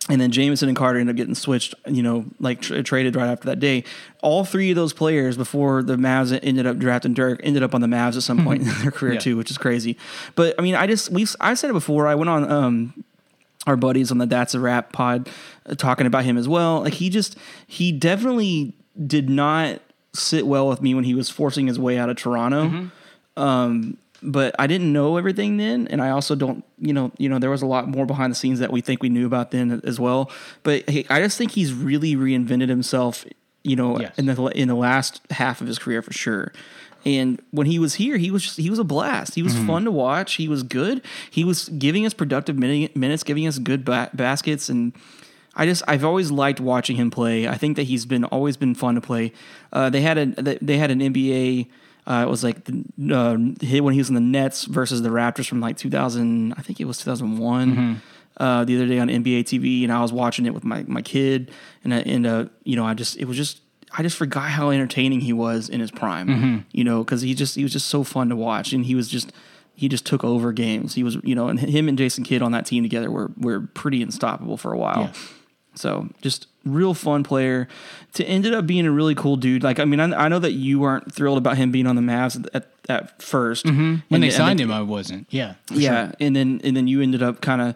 and then Jamison and Carter ended up getting switched, you know, like tra- traded right after that day. All three of those players before the Mavs ended up drafting Dirk ended up on the Mavs at some point in their career Yeah. too, which is crazy. But I mean, I just we I said it before. I went on um our buddies on the That's a Rap pod uh, talking about him as well. Like he just he definitely did not sit well with me when he was forcing his way out of Toronto. Um, but I didn't know everything then, and I also don't, you know, you know, there was a lot more behind the scenes that we think we knew about then as well. But he, I just think he's really reinvented himself, you know, Yes. in the in the last half of his career for sure. And when he was here, he was just, he was a blast. He was fun to watch. He was good. He was giving us productive minutes, giving us good ba- baskets, and I just I've always liked watching him play. I think that he's been always been fun to play. Uh, they had a they had an NBA. Uh, it was like the, uh, hit when he was in the Nets versus the Raptors from like 2000. I think it was 2001. Uh, the other day on NBA TV, and I was watching it with my my kid, and I- and uh, you know I just it was just I just forgot how entertaining he was in his prime. You know, because he just he was just so fun to watch, and he was just he just took over games. He was you know, and him and Jason Kidd on that team together were were pretty unstoppable for a while. Yeah. So just real fun player. To ended up being a really cool dude. Like I mean, I, I know that you weren't thrilled about him being on the Mavs at, at 1st When And they signed and him, I wasn't. Yeah. yeah, sure. and then and then you ended up kind of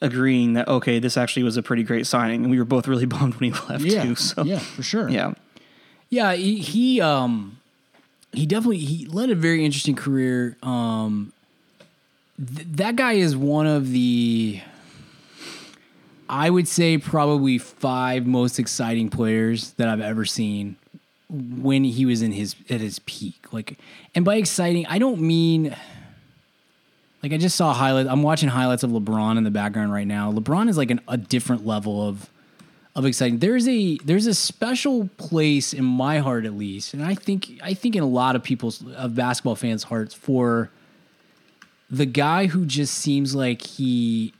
agreeing that okay, this actually was a pretty great signing, and we were both really bummed when he left Yeah. too. So Yeah, for sure. yeah, Yeah, he, he um he definitely he led a very interesting career. Um th- that guy is one of the I would say probably five most exciting players that I've ever seen when he was in his at his peak. Like and by exciting, I don't mean like I just saw highlights. I'm watching highlights of LeBron in the background right now. LeBron is like an, a different level of of exciting. There's a there's a special place in my heart at least, and I think I think in a lot of people's of basketball fans' hearts for the guy who just seems like he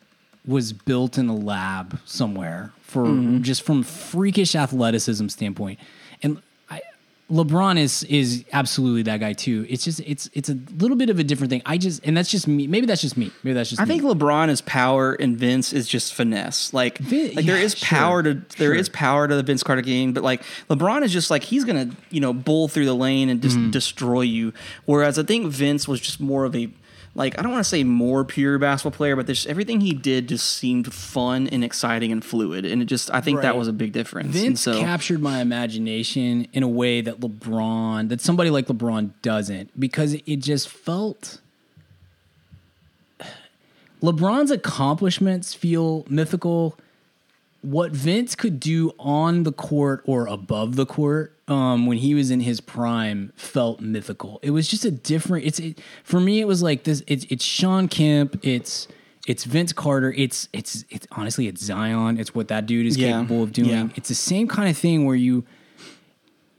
was built in a lab somewhere for just from freakish athleticism standpoint. And I LeBron is is absolutely that guy too. It's just it's it's a little bit of a different thing. I just and that's just me. Maybe that's just me. Maybe that's just. I me. think LeBron is power and Vince is just finesse. Like, Vin- like there yeah, is sure, power to there is sure. power to the Vince Carter game, but like LeBron is just like he's gonna you know bull through the lane and Mm-hmm. just destroy you. Whereas I think Vince was just more of a like I don't want to say more pure basketball player, but there's everything he did just seemed fun and exciting and fluid, and it just I think that was a big difference. And Vince so, captured my imagination in a way that LeBron, that somebody like LeBron doesn't, because it just felt. LeBron's accomplishments feel mythical. What Vince could do on the court or above the court um, when he was in his prime felt mythical. It was just a different. It's it, for me. It was like this. It's it's Shawn Kemp. It's it's Vince Carter. It's it's it's honestly it's Zion. It's what that dude is Yeah. capable of doing. Yeah. It's the same kind of thing where you.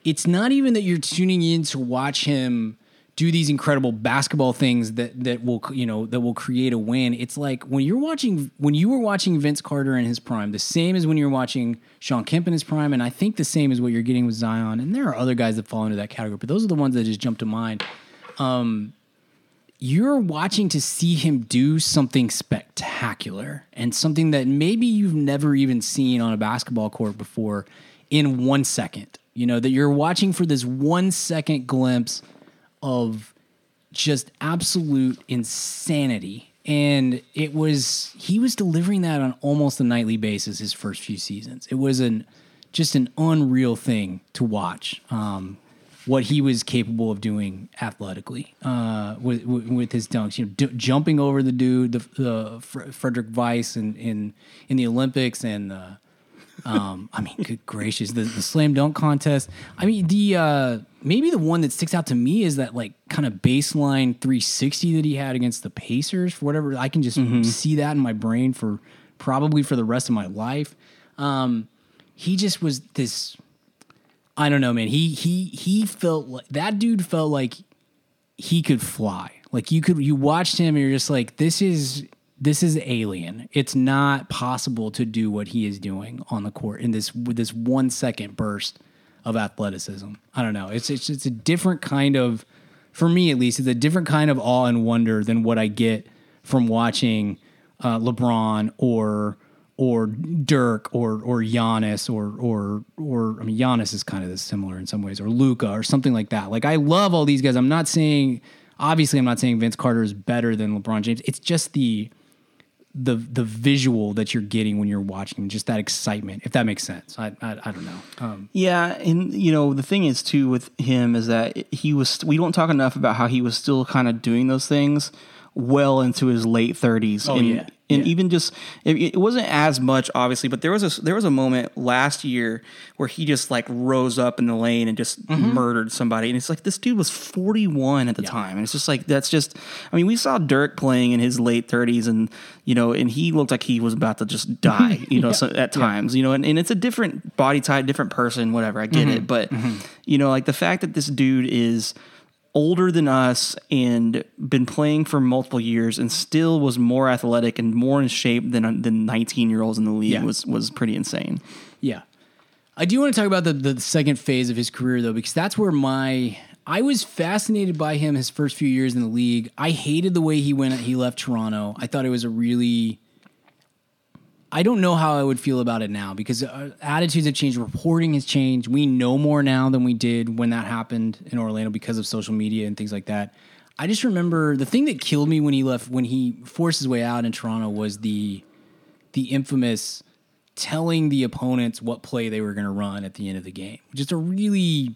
It's not even that you're tuning in to watch him do these incredible basketball things that that will you know that will create a win. It's like when you're watching when you were watching Vince Carter in his prime, the same as when you're watching Shawn Kemp in his prime, and I think the same is what you're getting with Zion. And there are other guys that fall into that category, but those are the ones that just jump to mind. Um, you're watching to see him do something spectacular and something that maybe you've never even seen on a basketball court before in one second. You know, that you're watching for this one second glimpse of just absolute insanity. And it was he was delivering that on almost a nightly basis his first few seasons. It was an just an unreal thing to watch. Um, what he was capable of doing athletically uh, with, with his dunks, you know, d- jumping over the dude, the, the Fr- Frederick Weiss in, in in the Olympics, and uh, um, I mean, good gracious, the, the slam dunk contest. I mean, the uh, maybe the one that sticks out to me is that like kind of baseline 360 that he had against the Pacers. For whatever, I can just see that in my brain for probably for the rest of my life. Um, he just was this. I don't know, man. He he he felt like that dude felt like he could fly. Like you could you watched him and you're just like this is this is alien. It's not possible to do what he is doing on the court in this with this 1 second burst of athleticism. I don't know. It's it's it's a different kind of for me at least it's a different kind of awe and wonder than what I get from watching uh, LeBron or or Dirk or or Giannis or or or I mean Giannis is kind of similar in some ways or Luka or something like that. Like I love all these guys. I'm not saying obviously I'm not saying Vince Carter is better than LeBron James. It's just the the the visual that you're getting when you're watching, just that excitement. If that makes sense, I I, I don't know. Um, Yeah, and you know the thing is too with him is that he was. We don't talk enough about how he was still kind of doing those things well into his late thirties. Oh, and, yeah. and Yeah. even just it, it wasn't as much obviously, but there was a there was a moment last year where he just like rose up in the lane and just Mm-hmm. murdered somebody, and it's like this dude was forty one at the time, and it's just like that's just. I mean, we saw Dirk playing in his late thirties, and you know, and he looked like he was about to just die, you know, so at times, you know, and, and it's a different body type, different person, whatever. I get Mm-hmm. it, but you know, like the fact that this dude is older than us and been playing for multiple years and still was more athletic and more in shape than than 19 year olds in the league Yeah. was was pretty insane. Yeah. I do want to talk about the, the second phase of his career, though, because that's where my. I was fascinated by him his first few years in the league. I hated the way he went. He left Toronto. I thought it was a really. I don't know how I would feel about it now because uh, attitudes have changed. Reporting has changed. We know more now than we did when that happened in Orlando because of social media and things like that. I just remember the thing that killed me when he left, when he forced his way out in Toronto, was the the infamous telling the opponents what play they were going to run at the end of the game. Just a really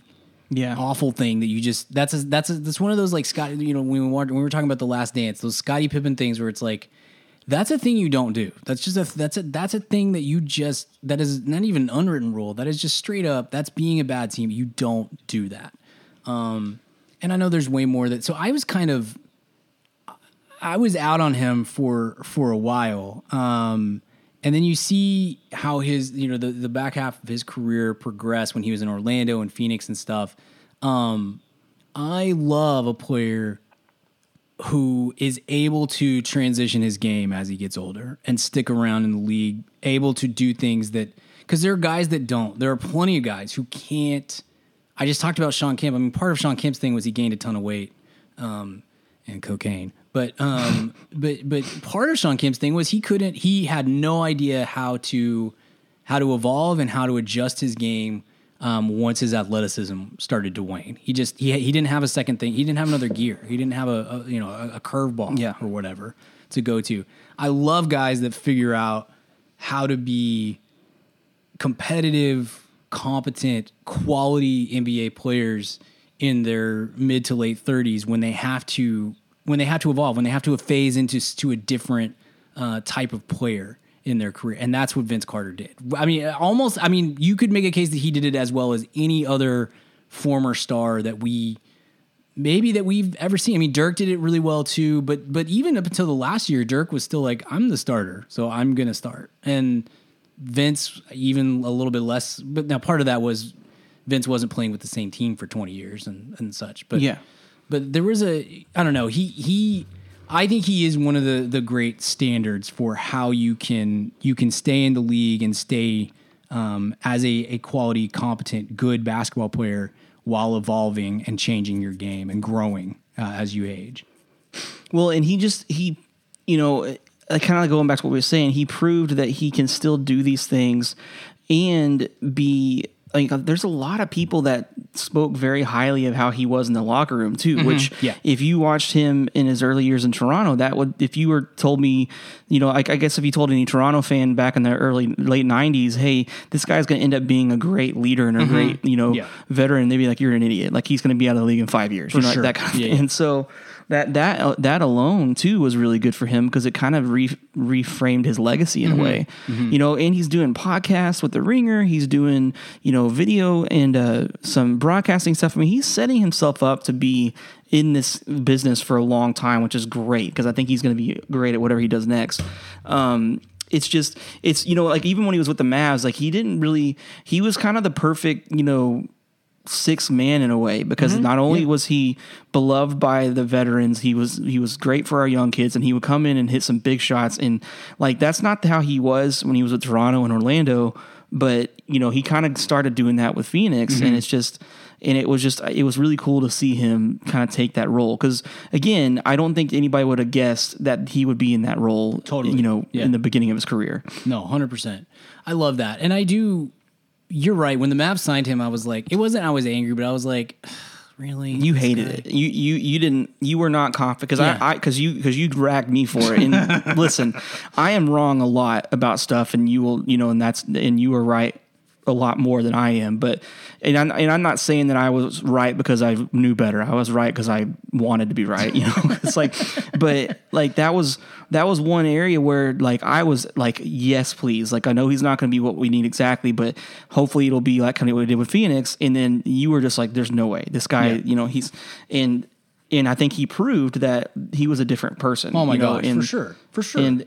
Yeah. awful thing that you just that's a, that's a, that's one of those like Scott you know when we were, when we were talking about the last dance those Scottie Pippen things where it's like that's a thing you don't do that's just a that's a that's a thing that you just that is not even an unwritten rule that is just straight up that's being a bad team you don't do that um and I know there's way more that so I was kind of I was out on him for for a while. Um, and then you see how his you know the the back half of his career progressed when he was in Orlando and Phoenix and stuff. Um, I love a player who is able to transition his game as he gets older and stick around in the league, able to do things that because there are guys that don't. There are plenty of guys who can't. I just talked about Shawn Kemp. I mean, part of Shawn Kemp's thing was he gained a ton of weight um, and cocaine. But um, but but part of Shawn Kemp's thing was he couldn't. He had no idea how to how to evolve and how to adjust his game um, once his athleticism started to wane. He just he he didn't have a second thing. He didn't have another gear. He didn't have a, a you know a, a curveball Yeah. or whatever to go to. I love guys that figure out how to be competitive, competent, quality NBA players in their mid to late 30s when they have to when they have to evolve, when they have to phase into to a different uh, type of player in their career, and that's what Vince Carter did. I mean, almost. I mean, you could make a case that he did it as well as any other former star that we maybe that we've ever seen. I mean, Dirk did it really well too, but but even up until the last year, Dirk was still like, I'm the starter, so I'm gonna start. And Vince even a little bit less. But now part of that was Vince wasn't playing with the same team for 20 years and and such. But Yeah. but there was a I don't know he he. I think he is one of the, the great standards for how you can you can stay in the league and stay um, as a, a quality, competent, good basketball player while evolving and changing your game and growing uh, as you age. Well, and he just he, you know, kind of going back to what we were saying, he proved that he can still do these things and be like. There's a lot of people that spoke very highly of how he was in the locker room too. Mm-hmm. Which, Yeah. if you watched him in his early years in Toronto, that would if you were told me, you know, I, I guess if you told any Toronto fan back in the early late '90s, hey, this guy's going to end up being a great leader and a mm-hmm. great, you know, Yeah. veteran, they'd be like, you're an idiot. Like he's going to be out of the league in five years. you know, like sure. that kind of Yeah, thing. And so that that that alone too was really good for him because it kind of re, reframed his legacy Mm-hmm. in a way, you know. And he's doing podcasts with the Ringer. He's doing you know video and uh, some broadcasting stuff. I mean, he's setting himself up to be in this business for a long time, which is great because I think he's going to be great at whatever he does next. Um, it's just it's you know like even when he was with the Mavs, like he didn't really he was kind of the perfect you know six man in a way because Mm-hmm. not only was he beloved by the veterans, he was he was great for our young kids, and he would come in and hit some big shots. And like that's not how he was when he was with Toronto and Orlando, but you know he kind of started doing that with Phoenix, Mm-hmm. and it's just. And it was just, it was really cool to see him kind of take that role. Because again, I don't think anybody would have guessed that he would be in that role, Totally. you know, Yeah. in the beginning of his career. No, hundred percent. I love that, and I do. You're right. When the Mavs signed him, I was like, it wasn't. I was angry, but I was like, really, You This hated guy? it. You you you didn't. You were not confident because Yeah. I because you because you dragged me for it. And listen, I am wrong a lot about stuff, and you will you know, and that's and you were right a lot more than I am. But and I'm, and I'm not saying that I was right because I knew better. I was right because I wanted to be right. You know, it's like, but like that was that was one area where like I was like, yes, please. Like I know he's not going to be what we need exactly, but hopefully it'll be like kind of what we did with Phoenix. And then you were just like, there's no way this guy. Yeah. You know, he's and and I think he proved that he was a different person. Oh my you know, gosh, and- for sure, for sure. and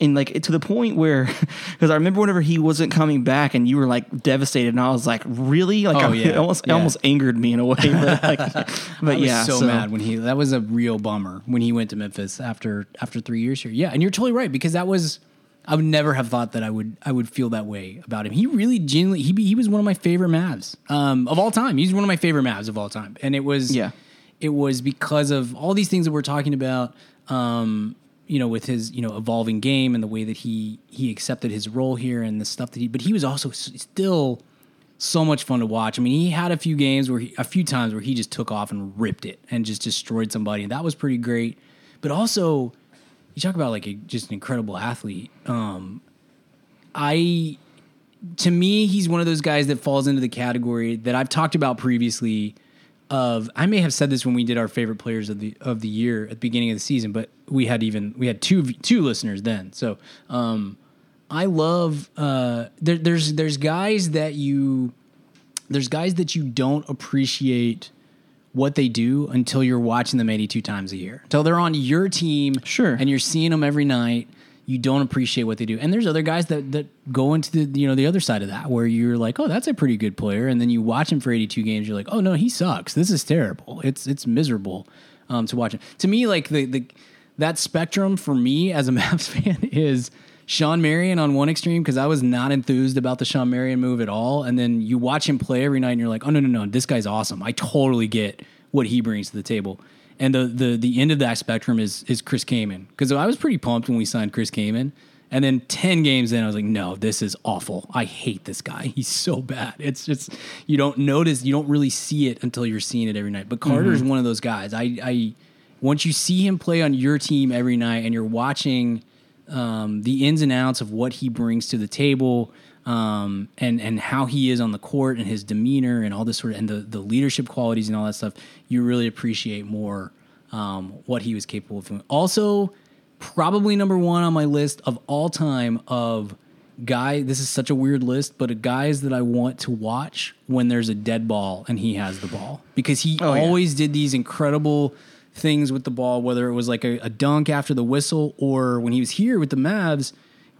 and like to the point where because I remember whenever he wasn't coming back and you were like devastated and I was like really like Oh, I, yeah, it almost yeah. almost angered me in a way but like I but was yeah so, mad when he. That was a real bummer when he went to Memphis after after three years here. Yeah, and you're totally right because that was. I would never have thought that I would I would feel that way about him. He really genuinely he he was one of my favorite Mavs um, of all time. He's one of my favorite Mavs of all time, and it was Yeah. it was because of all these things that we're talking about. Um, you know, with his you know evolving game and the way that he he accepted his role here and the stuff that he. But he was also still so much fun to watch. I mean, he had a few games where he, a few times where he just took off and ripped it and just destroyed somebody, and that was pretty great. But also, you talk about like a, just an incredible athlete. Um, I, to me, he's one of those guys that falls into the category that I've talked about previously. Of I may have said this when we did our favorite players of the of the year at the beginning of the season, but we had even we had two two listeners then. So um, I love uh, there, there's there's guys that you there's guys that you don't appreciate what they do until you're watching them 82 times a year. Until they're on your team, Sure. and you're seeing them every night. You don't appreciate what they do. And there's other guys that that go into the you know the other side of that where you're like, "Oh, that's a pretty good player." And then you watch him for 82 games, you're like, "Oh, no, he sucks. This is terrible. It's it's miserable um, to watch him." To me like the the that spectrum for me as a Mavs fan is Shawn Marion on one extreme because I was not enthused about the Shawn Marion move at all, and then you watch him play every night, and you're like, oh no no no, this guy's awesome. I totally get what he brings to the table. And the the the end of that spectrum is is Chris Kaman because I was pretty pumped when we signed Chris Kaman. And then 10 games in, I was like, no, this is awful. I hate this guy. He's so bad. It's just, you don't notice, you don't really see it until you're seeing it every night. But Carter's one of those guys. I, I, once you see him play on your team every night and you're watching um, the ins and outs of what he brings to the table um, and, and how he is on the court and his demeanor and all this sort of, and the, the leadership qualities and all that stuff, you really appreciate more um, what he was capable of doing. Also, probably number one on my list of all time of guy this is such a weird list but a guys that i want to watch when there's a dead ball and he has the ball because he Oh, yeah. always did these incredible things with the ball whether it was like a, a dunk after the whistle or when he was here with the mavs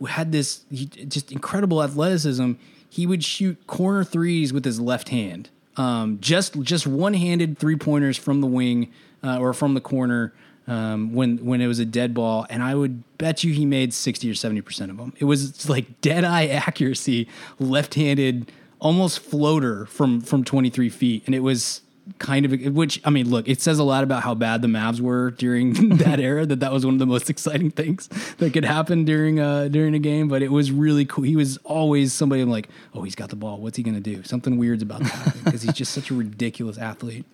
had this he, just incredible athleticism he would shoot corner threes with his left hand um, just just one-handed three pointers from the wing uh, or from the corner um, when when it was a dead ball, and I would bet you he made sixty or seventy percent of them. It was like dead eye accuracy, left-handed, almost floater from from twenty three feet, and it was kind of which I mean, look, it says a lot about how bad the Mavs were during that era. That that was one of the most exciting things that could happen during uh during a game. But it was really cool. He was always somebody I'm like, oh, he's got the ball. What's he gonna do? Something weird's about to happen because he's just such a ridiculous athlete.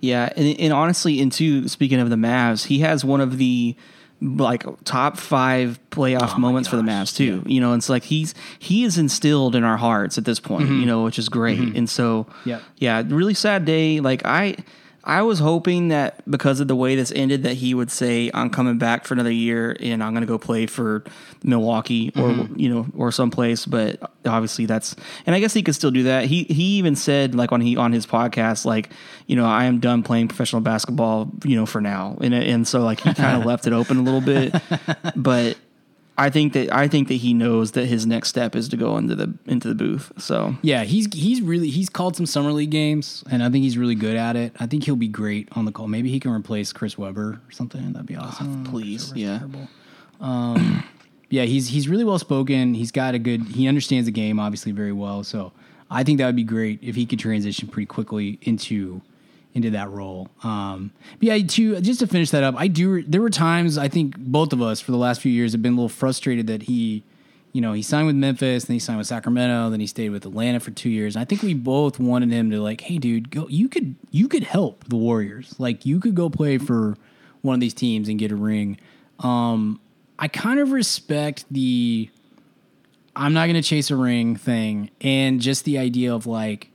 Yeah, and, and honestly, and two, speaking of the Mavs, he has one of the like top five playoff Oh moments for the Mavs too. You know, it's like he's he is instilled in our hearts at this point. You know, which is great. And so, Mm-hmm. Yeah, really sad day. Like I. I was hoping that because of the way this ended, that he would say, "I'm coming back for another year, and I'm going to go play for Milwaukee or Mm-hmm. you know or someplace." But obviously, that's and I guess he could still do that. He he even said like on he on his podcast, like you know, I am done playing professional basketball, you know, for now, and and so like he kind of left it open a little bit, but. I think that I think that he knows that his next step is to go into the into the booth. So Yeah, he's he's really he's called some summer league games, and I think he's really good at it. I think he'll be great on the call. Maybe he can replace Chris Webber or something. That'd be awesome. please, yeah. Um, yeah, he's he's really well spoken. He's got a good. He understands the game obviously very well. So I think that would be great if he could transition pretty quickly into into that role. Um, but yeah, to just to finish that up, I do. There were times I think both of us for the last few years have been a little frustrated that he, you know, he signed with Memphis, then he signed with Sacramento, then he stayed with Atlanta for two years. I think we both wanted him to like, hey, dude, go. You could you could help the Warriors. Like you could go play for one of these teams and get a ring. Um, I kind of respect the I'm not going to chase a ring thing and just the idea of like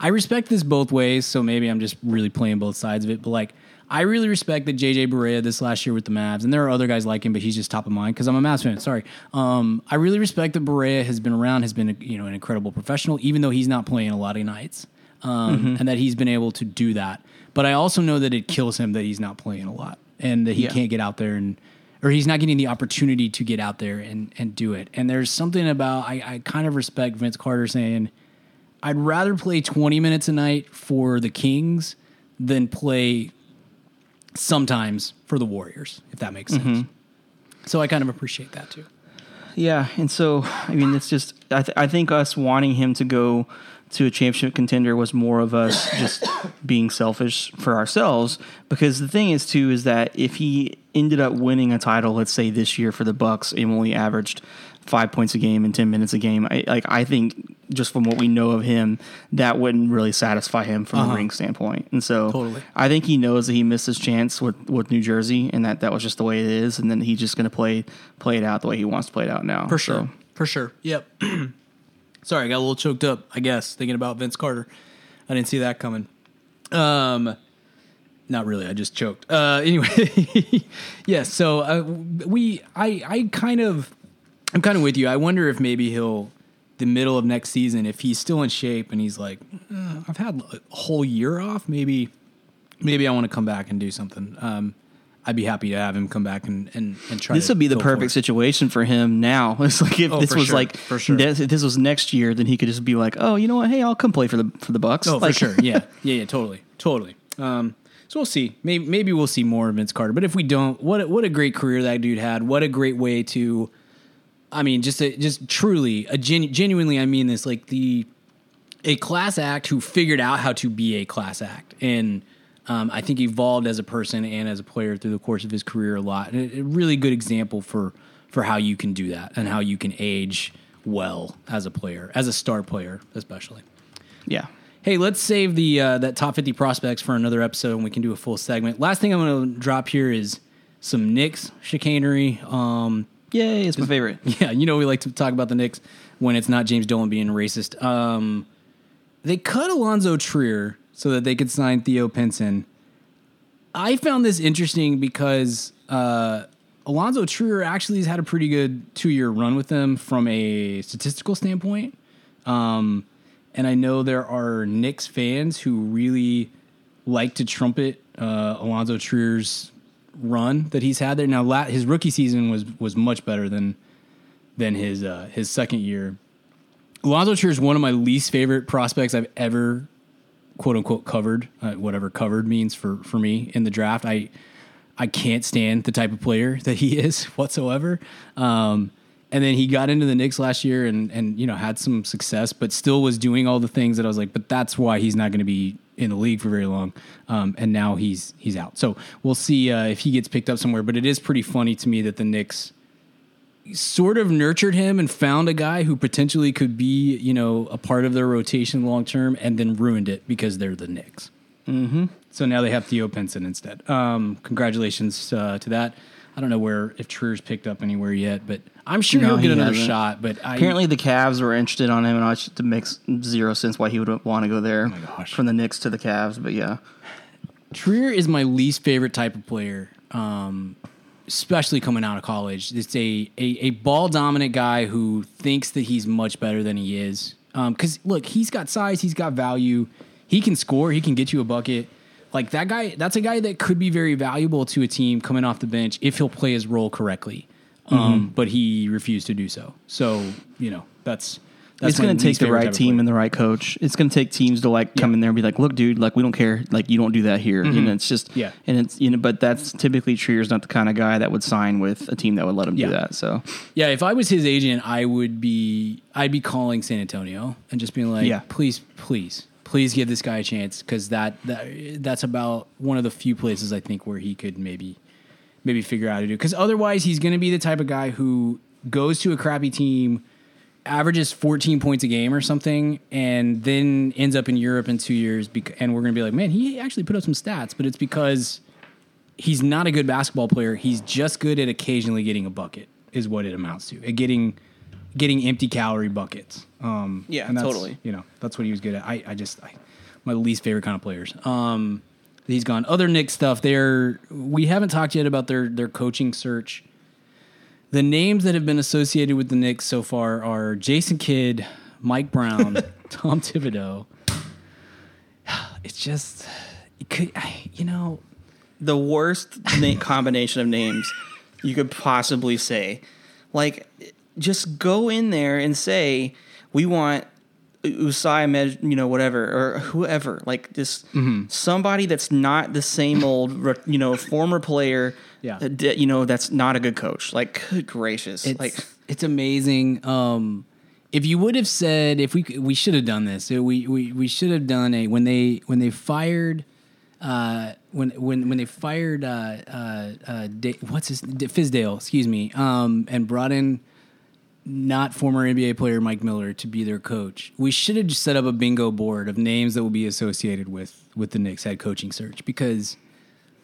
I respect this both ways, so maybe I'm just really playing both sides of it, but like I really respect that JJ Barea this last year with the Mavs, and there are other guys like him, but he's just top of mind because I'm a Mavs fan. Sorry, um, I really respect that Barea has been around, has been you know an incredible professional, even though he's not playing a lot of nights, um, and that he's been able to do that. But I also know that it kills him that he's not playing a lot, and that he Yeah. can't get out there and or he's not getting the opportunity to get out there and, and do it. And there's something about I, I kind of respect Vince Carter saying, I'd rather play 20 minutes a night for the Kings than play sometimes for the Warriors, if that makes sense. Mm-hmm. So I kind of appreciate that too. Yeah, and so I mean, it's just I, th- I think us wanting him to go to a championship contender was more of us just being selfish for ourselves. Because the thing is too is that if he ended up winning a title, let's say this year for the Bucks, and only averaged five points a game and ten minutes a game, I, like I think just from what we know of him, that wouldn't really satisfy him from Uh-huh. a ring standpoint. And so Totally. I think he knows that he missed his chance with, with New Jersey, and that that was just the way it is. And then he's just going to play play it out the way he wants to play it out now. For So- sure. For sure. Yep. Sorry, I got a little choked up, I guess, thinking about Vince Carter. I didn't see that coming. Um not really, I just choked. Uh anyway, yes, so uh, we I I kind of I'm kind of with you. I wonder if maybe he'll the middle of next season if he's still in shape and he's like "Uh, I've had a whole year off, maybe maybe I want to come back and do something. Um I'd be happy to have him come back and and, and try This would be the perfect situation for him now. It's like if Oh, this was sure, like for sure. if this was next year, then he could just be like, oh, you know what? Hey, I'll come play for the for the Bucks. Oh, like, for sure. Yeah, yeah, yeah. Totally, totally. Um, so we'll see. Maybe maybe we'll see more of Vince Carter. But if we don't, what what a great career that dude had. What a great way to I mean, just a, just truly a genu- genuinely, I mean this like the a class act who figured out how to be a class act and. Um, I think evolved as a person and as a player through the course of his career a lot. And a, a really good example for for how you can do that and how you can age well as a player, as a star player, especially. Yeah. Hey, let's save the uh, that top fifty prospects for another episode, and we can do a full segment. Last thing I'm going to drop here is some Knicks chicanery. Um, Yay, it's my favorite. yeah, you know we like to talk about the Knicks when it's not James Dolan being racist. Um, they cut Alonzo Trier so that they could sign Theo Pinson. I found this interesting because uh, Alonzo Trier actually has had a pretty good two year run with them from a statistical standpoint. Um, and I know there are Knicks fans who really like to trumpet uh, Alonzo Trier's run that he's had there. Now, la- his rookie season was was much better than than his uh, his second year. Alonzo Trier is one of my least favorite prospects I've ever quote unquote covered, uh, whatever covered means for for me in the draft. I I can't stand the type of player that he is whatsoever. Um, and then he got into the Knicks last year and and you know had some success, but still was doing all the things that I was like, but that's why he's not going to be in the league for very long. Um, and now he's he's out. So we'll see uh, if he gets picked up somewhere. But it is pretty funny to me that the Knicks sort of nurtured him and found a guy who potentially could be, you know, a part of their rotation long term, and then ruined it because they're the Knicks. Mm-hmm. So now they have Theo Pinson instead. Um, congratulations uh, to that. I don't know where if Trier's picked up anywhere yet, but I'm sure No, he'll get he another hasn't. shot. But I, Apparently, the Cavs were interested on him, and I just it makes zero sense why he would want to go there gosh. from the Knicks to the Cavs. But yeah, Trier is my least favorite type of player, um, especially coming out of college. It's a, a, a ball dominant guy who thinks that he's much better than he is. Because look, he's got size, he's got value, he can score, he can get you a bucket. Like that guy, that's a guy that could be very valuable to a team coming off the bench if he'll play his role correctly. Um, But he refused to do so. So you know that's. that's it's going to take the right team and the right coach. It's going to take teams to like come Yeah. in there and be like, "Look, dude, like we don't care. Like you don't do that here." You know, it's just Mm-hmm. Yeah. and it's you know, but that's typically Trier's not the kind of guy that would sign with a team that would let him Yeah. do that. So Yeah, if I was his agent, I would be I'd be calling San Antonio and just being like, Yeah. please, please, please give this guy a chance because that, that that's about one of the few places I think where he could maybe maybe figure out how to do. Because otherwise, he's going to be the type of guy who goes to a crappy team, averages 14 points a game or something, and then ends up in Europe in two years. Bec- and we're going to be like, man, he actually put up some stats, but it's because he's not a good basketball player. He's just good at occasionally getting a bucket, is what it amounts to. At getting getting empty calorie buckets. Um, Yeah, and that's, totally. You know, that's what he was good at. I, I just I, my least favorite kind of players. Um, he's gone. Other Knicks stuff. They're we haven't talked yet about their their coaching search. The names that have been associated with the Knicks so far are Jason Kidd, Mike Brown, Tom Thibodeau. It's just, it could, I, you know, the worst na- combination of names you could possibly say. Like, just go in there and say, "We want Usai, you know, whatever, or whoever." Like, just Mm-hmm. somebody that's not the same old, you know, former player. Yeah. you know, that's not a good coach. Like, good gracious, It's like. it's amazing. Um, if you would have said if we we should have done this, we we we should have done a when they when they fired. Uh, when when when they fired uh, uh, uh, Da- what's his Fizdale, excuse me, um, and brought in not former NBA player Mike Miller to be their coach, we should have just set up a bingo board of names that will be associated with with the Knicks head coaching search because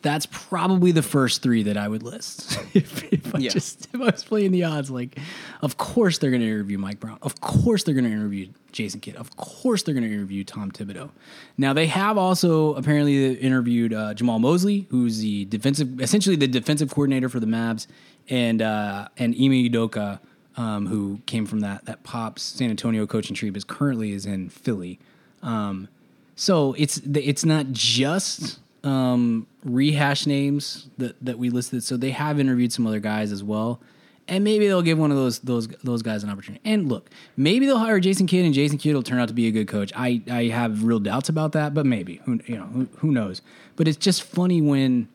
that's probably the first three that I would list. if, if I Yeah. just if I was playing the odds, like, of course they're going to interview Mike Brown. Of course they're going to interview Jason Kidd. Of course they're going to interview Tom Thibodeau. Now they have also apparently interviewed uh, Jamahl Mosley, who's the defensive, essentially the defensive coordinator for the Mavs, and uh, and Ime Udoka, um, who came from that that Pops San Antonio coaching tree, but currently is in Philly. Um, so it's it's not just um, rehash names that, that we listed. So they have interviewed some other guys as well, and maybe they'll give one of those those those guys an opportunity. And look, maybe they'll hire Jason Kidd, and Jason Kidd will turn out to be a good coach. I I have real doubts about that, but maybe who you know who, who knows. But it's just funny when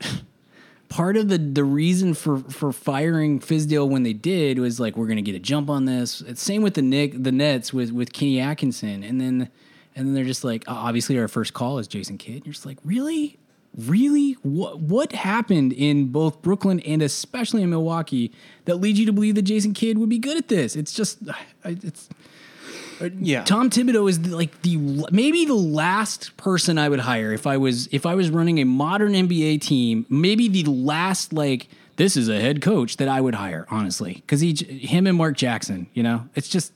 part of the the reason for for firing Fizdale when they did was like we're going to get a jump on this. It's same with the Nick the Nets with with Kenny Atkinson, and then and then they're just like oh, obviously our first call is Jason Kidd. You're just like really, really what what happened in both Brooklyn and especially in Milwaukee that leads you to believe that Jason Kidd would be good at this? It's just it's. Uh, yeah. Tom Thibodeau is the, like the maybe the last person I would hire if I was if I was running a modern NBA team. Maybe the last like this is a head coach that I would hire honestly because he him and Mark Jackson. You know, it's just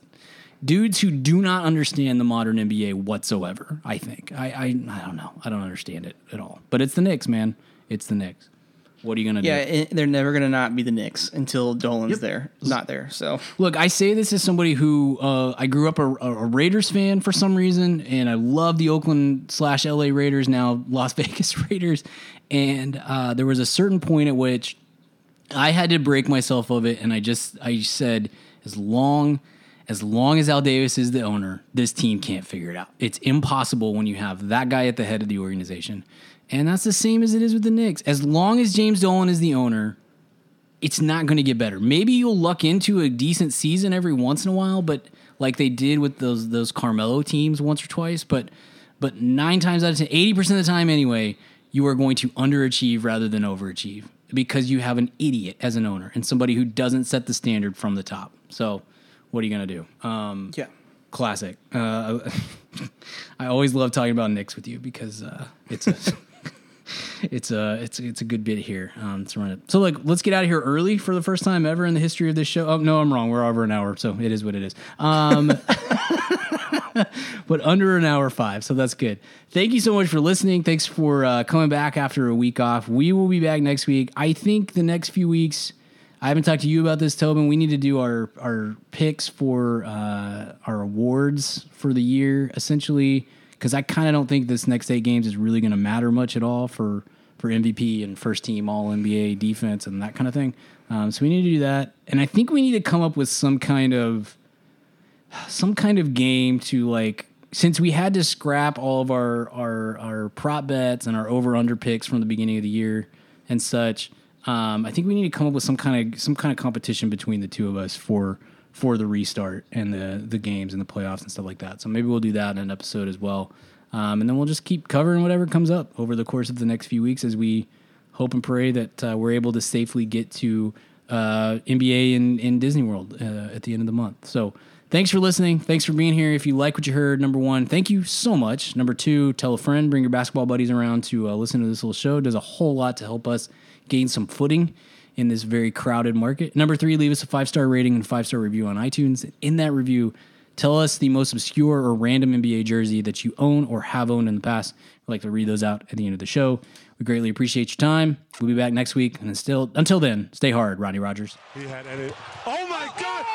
dudes who do not understand the modern NBA whatsoever. I think I I, I don't know. I don't understand it at all. But it's the Knicks, man. It's the Knicks. What are you gonna Yeah, do? Yeah, they're never gonna not be the Knicks until Dolan's there, not there. So Look, I say this as somebody who uh, I grew up a, a Raiders fan for some reason, and I love the Oakland slash LA Raiders, now Las Vegas Raiders. And uh, there was a certain point at which I had to break myself of it, and I just I said, as long as long as Al Davis is the owner, this team can't figure it out. It's impossible when you have that guy at the head of the organization. And that's the same as it is with the Knicks. As long as James Dolan is the owner, it's not going to get better. Maybe you'll luck into a decent season every once in a while, but like they did with those those Carmelo teams once or twice. But but nine times out of ten, eighty percent of the time anyway, you are going to underachieve rather than overachieve because you have an idiot as an owner and somebody who doesn't set the standard from the top. So what are you going to do? Um, yeah, classic. Uh, I always love talking about Knicks with you because uh, it's a. it's a it's it's a good bit here. Um, to run it. So like, let's get out of here early for the first time ever in the history of this show. Oh no, I'm wrong. We're over an hour, so it is what it is. Um, but under an hour five, so that's good. Thank you so much for listening. Thanks for uh, coming back after a week off. We will be back next week. I think the next few weeks. I haven't talked to you about this, Tobin. We need to do our our picks for uh, our awards for the year, essentially because I kind of don't think this next eight games is really going to matter much at all for for MVP and first team All NBA defense and that kind of thing. Um, so we need to do that, and I think we need to come up with some kind of some kind of game to like since we had to scrap all of our our our prop bets and our over under picks from the beginning of the year and such. Um, I think we need to come up with some kind of some kind of competition between the two of us for for the restart and the the games and the playoffs and stuff like that. So maybe we'll do that in an episode as well. Um, and then we'll just keep covering whatever comes up over the course of the next few weeks as we hope and pray that uh, we're able to safely get to uh, NBA in, in Disney World uh, at the end of the month. So thanks for listening. Thanks for being here. If you like what you heard, number one, thank you so much. Number two, tell a friend, bring your basketball buddies around to uh, listen to this little show. It does a whole lot to help us gain some footing in this very crowded market. Number three, leave us a five star rating and five star review on iTunes. In that review, tell us the most obscure or random NBA jersey that you own or have owned in the past. We'd like to read those out at the end of the show. We greatly appreciate your time. We'll be back next week. And still, until then, stay hard, Rodney Rogers. He had any. Oh my God!